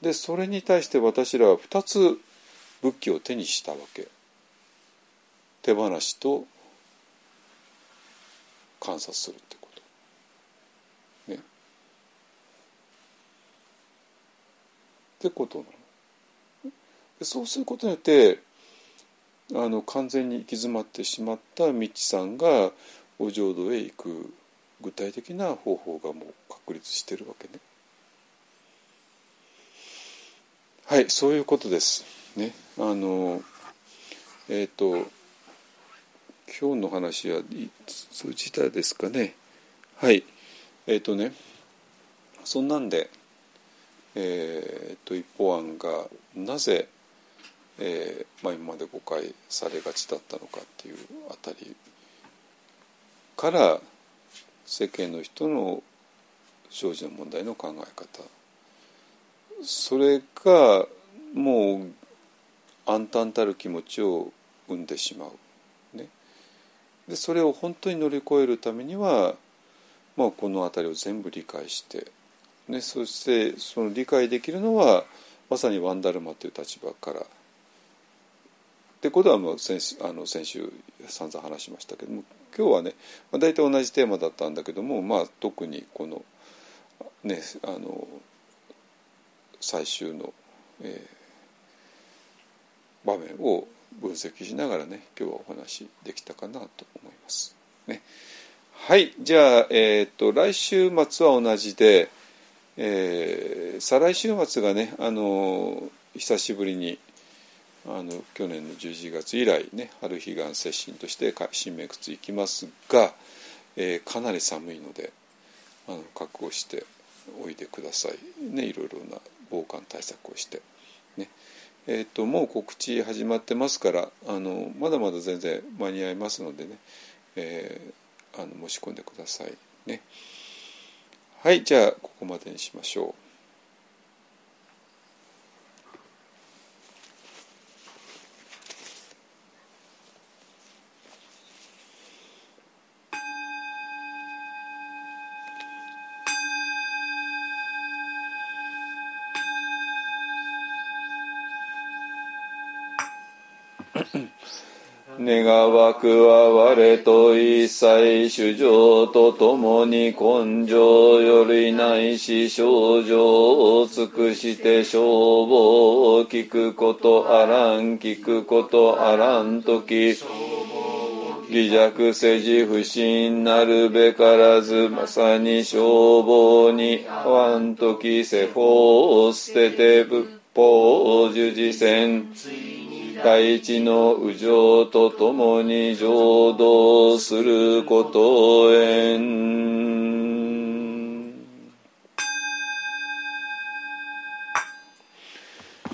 A: でそれに対して私らは2つ仏教を手にしたわけ。手放しと観察するってこと。ね。ってことなの。そうすることによってあの完全に行き詰まってしまった道さんがお浄土へ行く具体的な方法がもう確立してるわけね。はいそういうことです。ねあのえっ、ー、と今日の話は通じたですかね。はいえっ、ー、とねそんなんでえ、ー、と一方案がなぜえーまあ、今まで誤解されがちだったのかっていうあたりから世間の人の生じの問題の考え方それがもう暗淡たる気持ちを生んでしまう。ね、でそれを本当に乗り越えるためには、まあ、この辺りを全部理解して、ね、そしてその理解できるのはまさにワンダルマという立場から。ってことはもう先あの先週散々話しましたけども今日はね、まあ、大体同じテーマだったんだけども、まあ、特にこのねあの最終の、えー、場面を分析しながらね今日はお話できたかなと思います。ね、はい。じゃあ、えーと、来週末は同じで、えー、再来週末がねあの久しぶりにあの去年の11月以来ね春彼岸接心として新名窟行きますが、えー、かなり寒いのであの覚悟しておいでくださいねいろいろな防寒対策をして。ねえーと、もう告知始まってますからあのまだまだ全然間に合いますのでね、えー、あの申し込んでくださいね。はいじゃあここまでにしましょう。願わくは我と一切主情とともに根性よりないし症状を尽くして消防を聞くことあらん聞くことあらんとき偽弱世辞不信なるべからずまさに消防に合わんとき世法を捨てて仏法を従事せん。大地の右上と共に浄土することへん。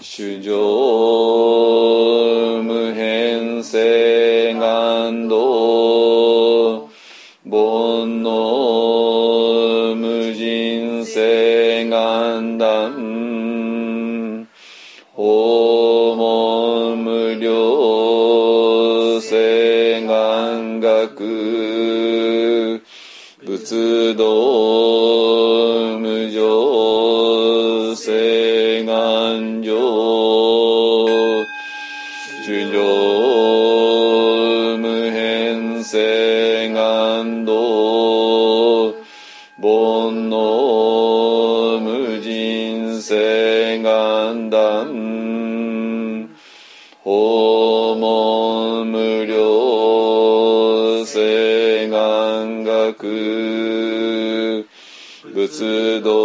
A: 主上仏道。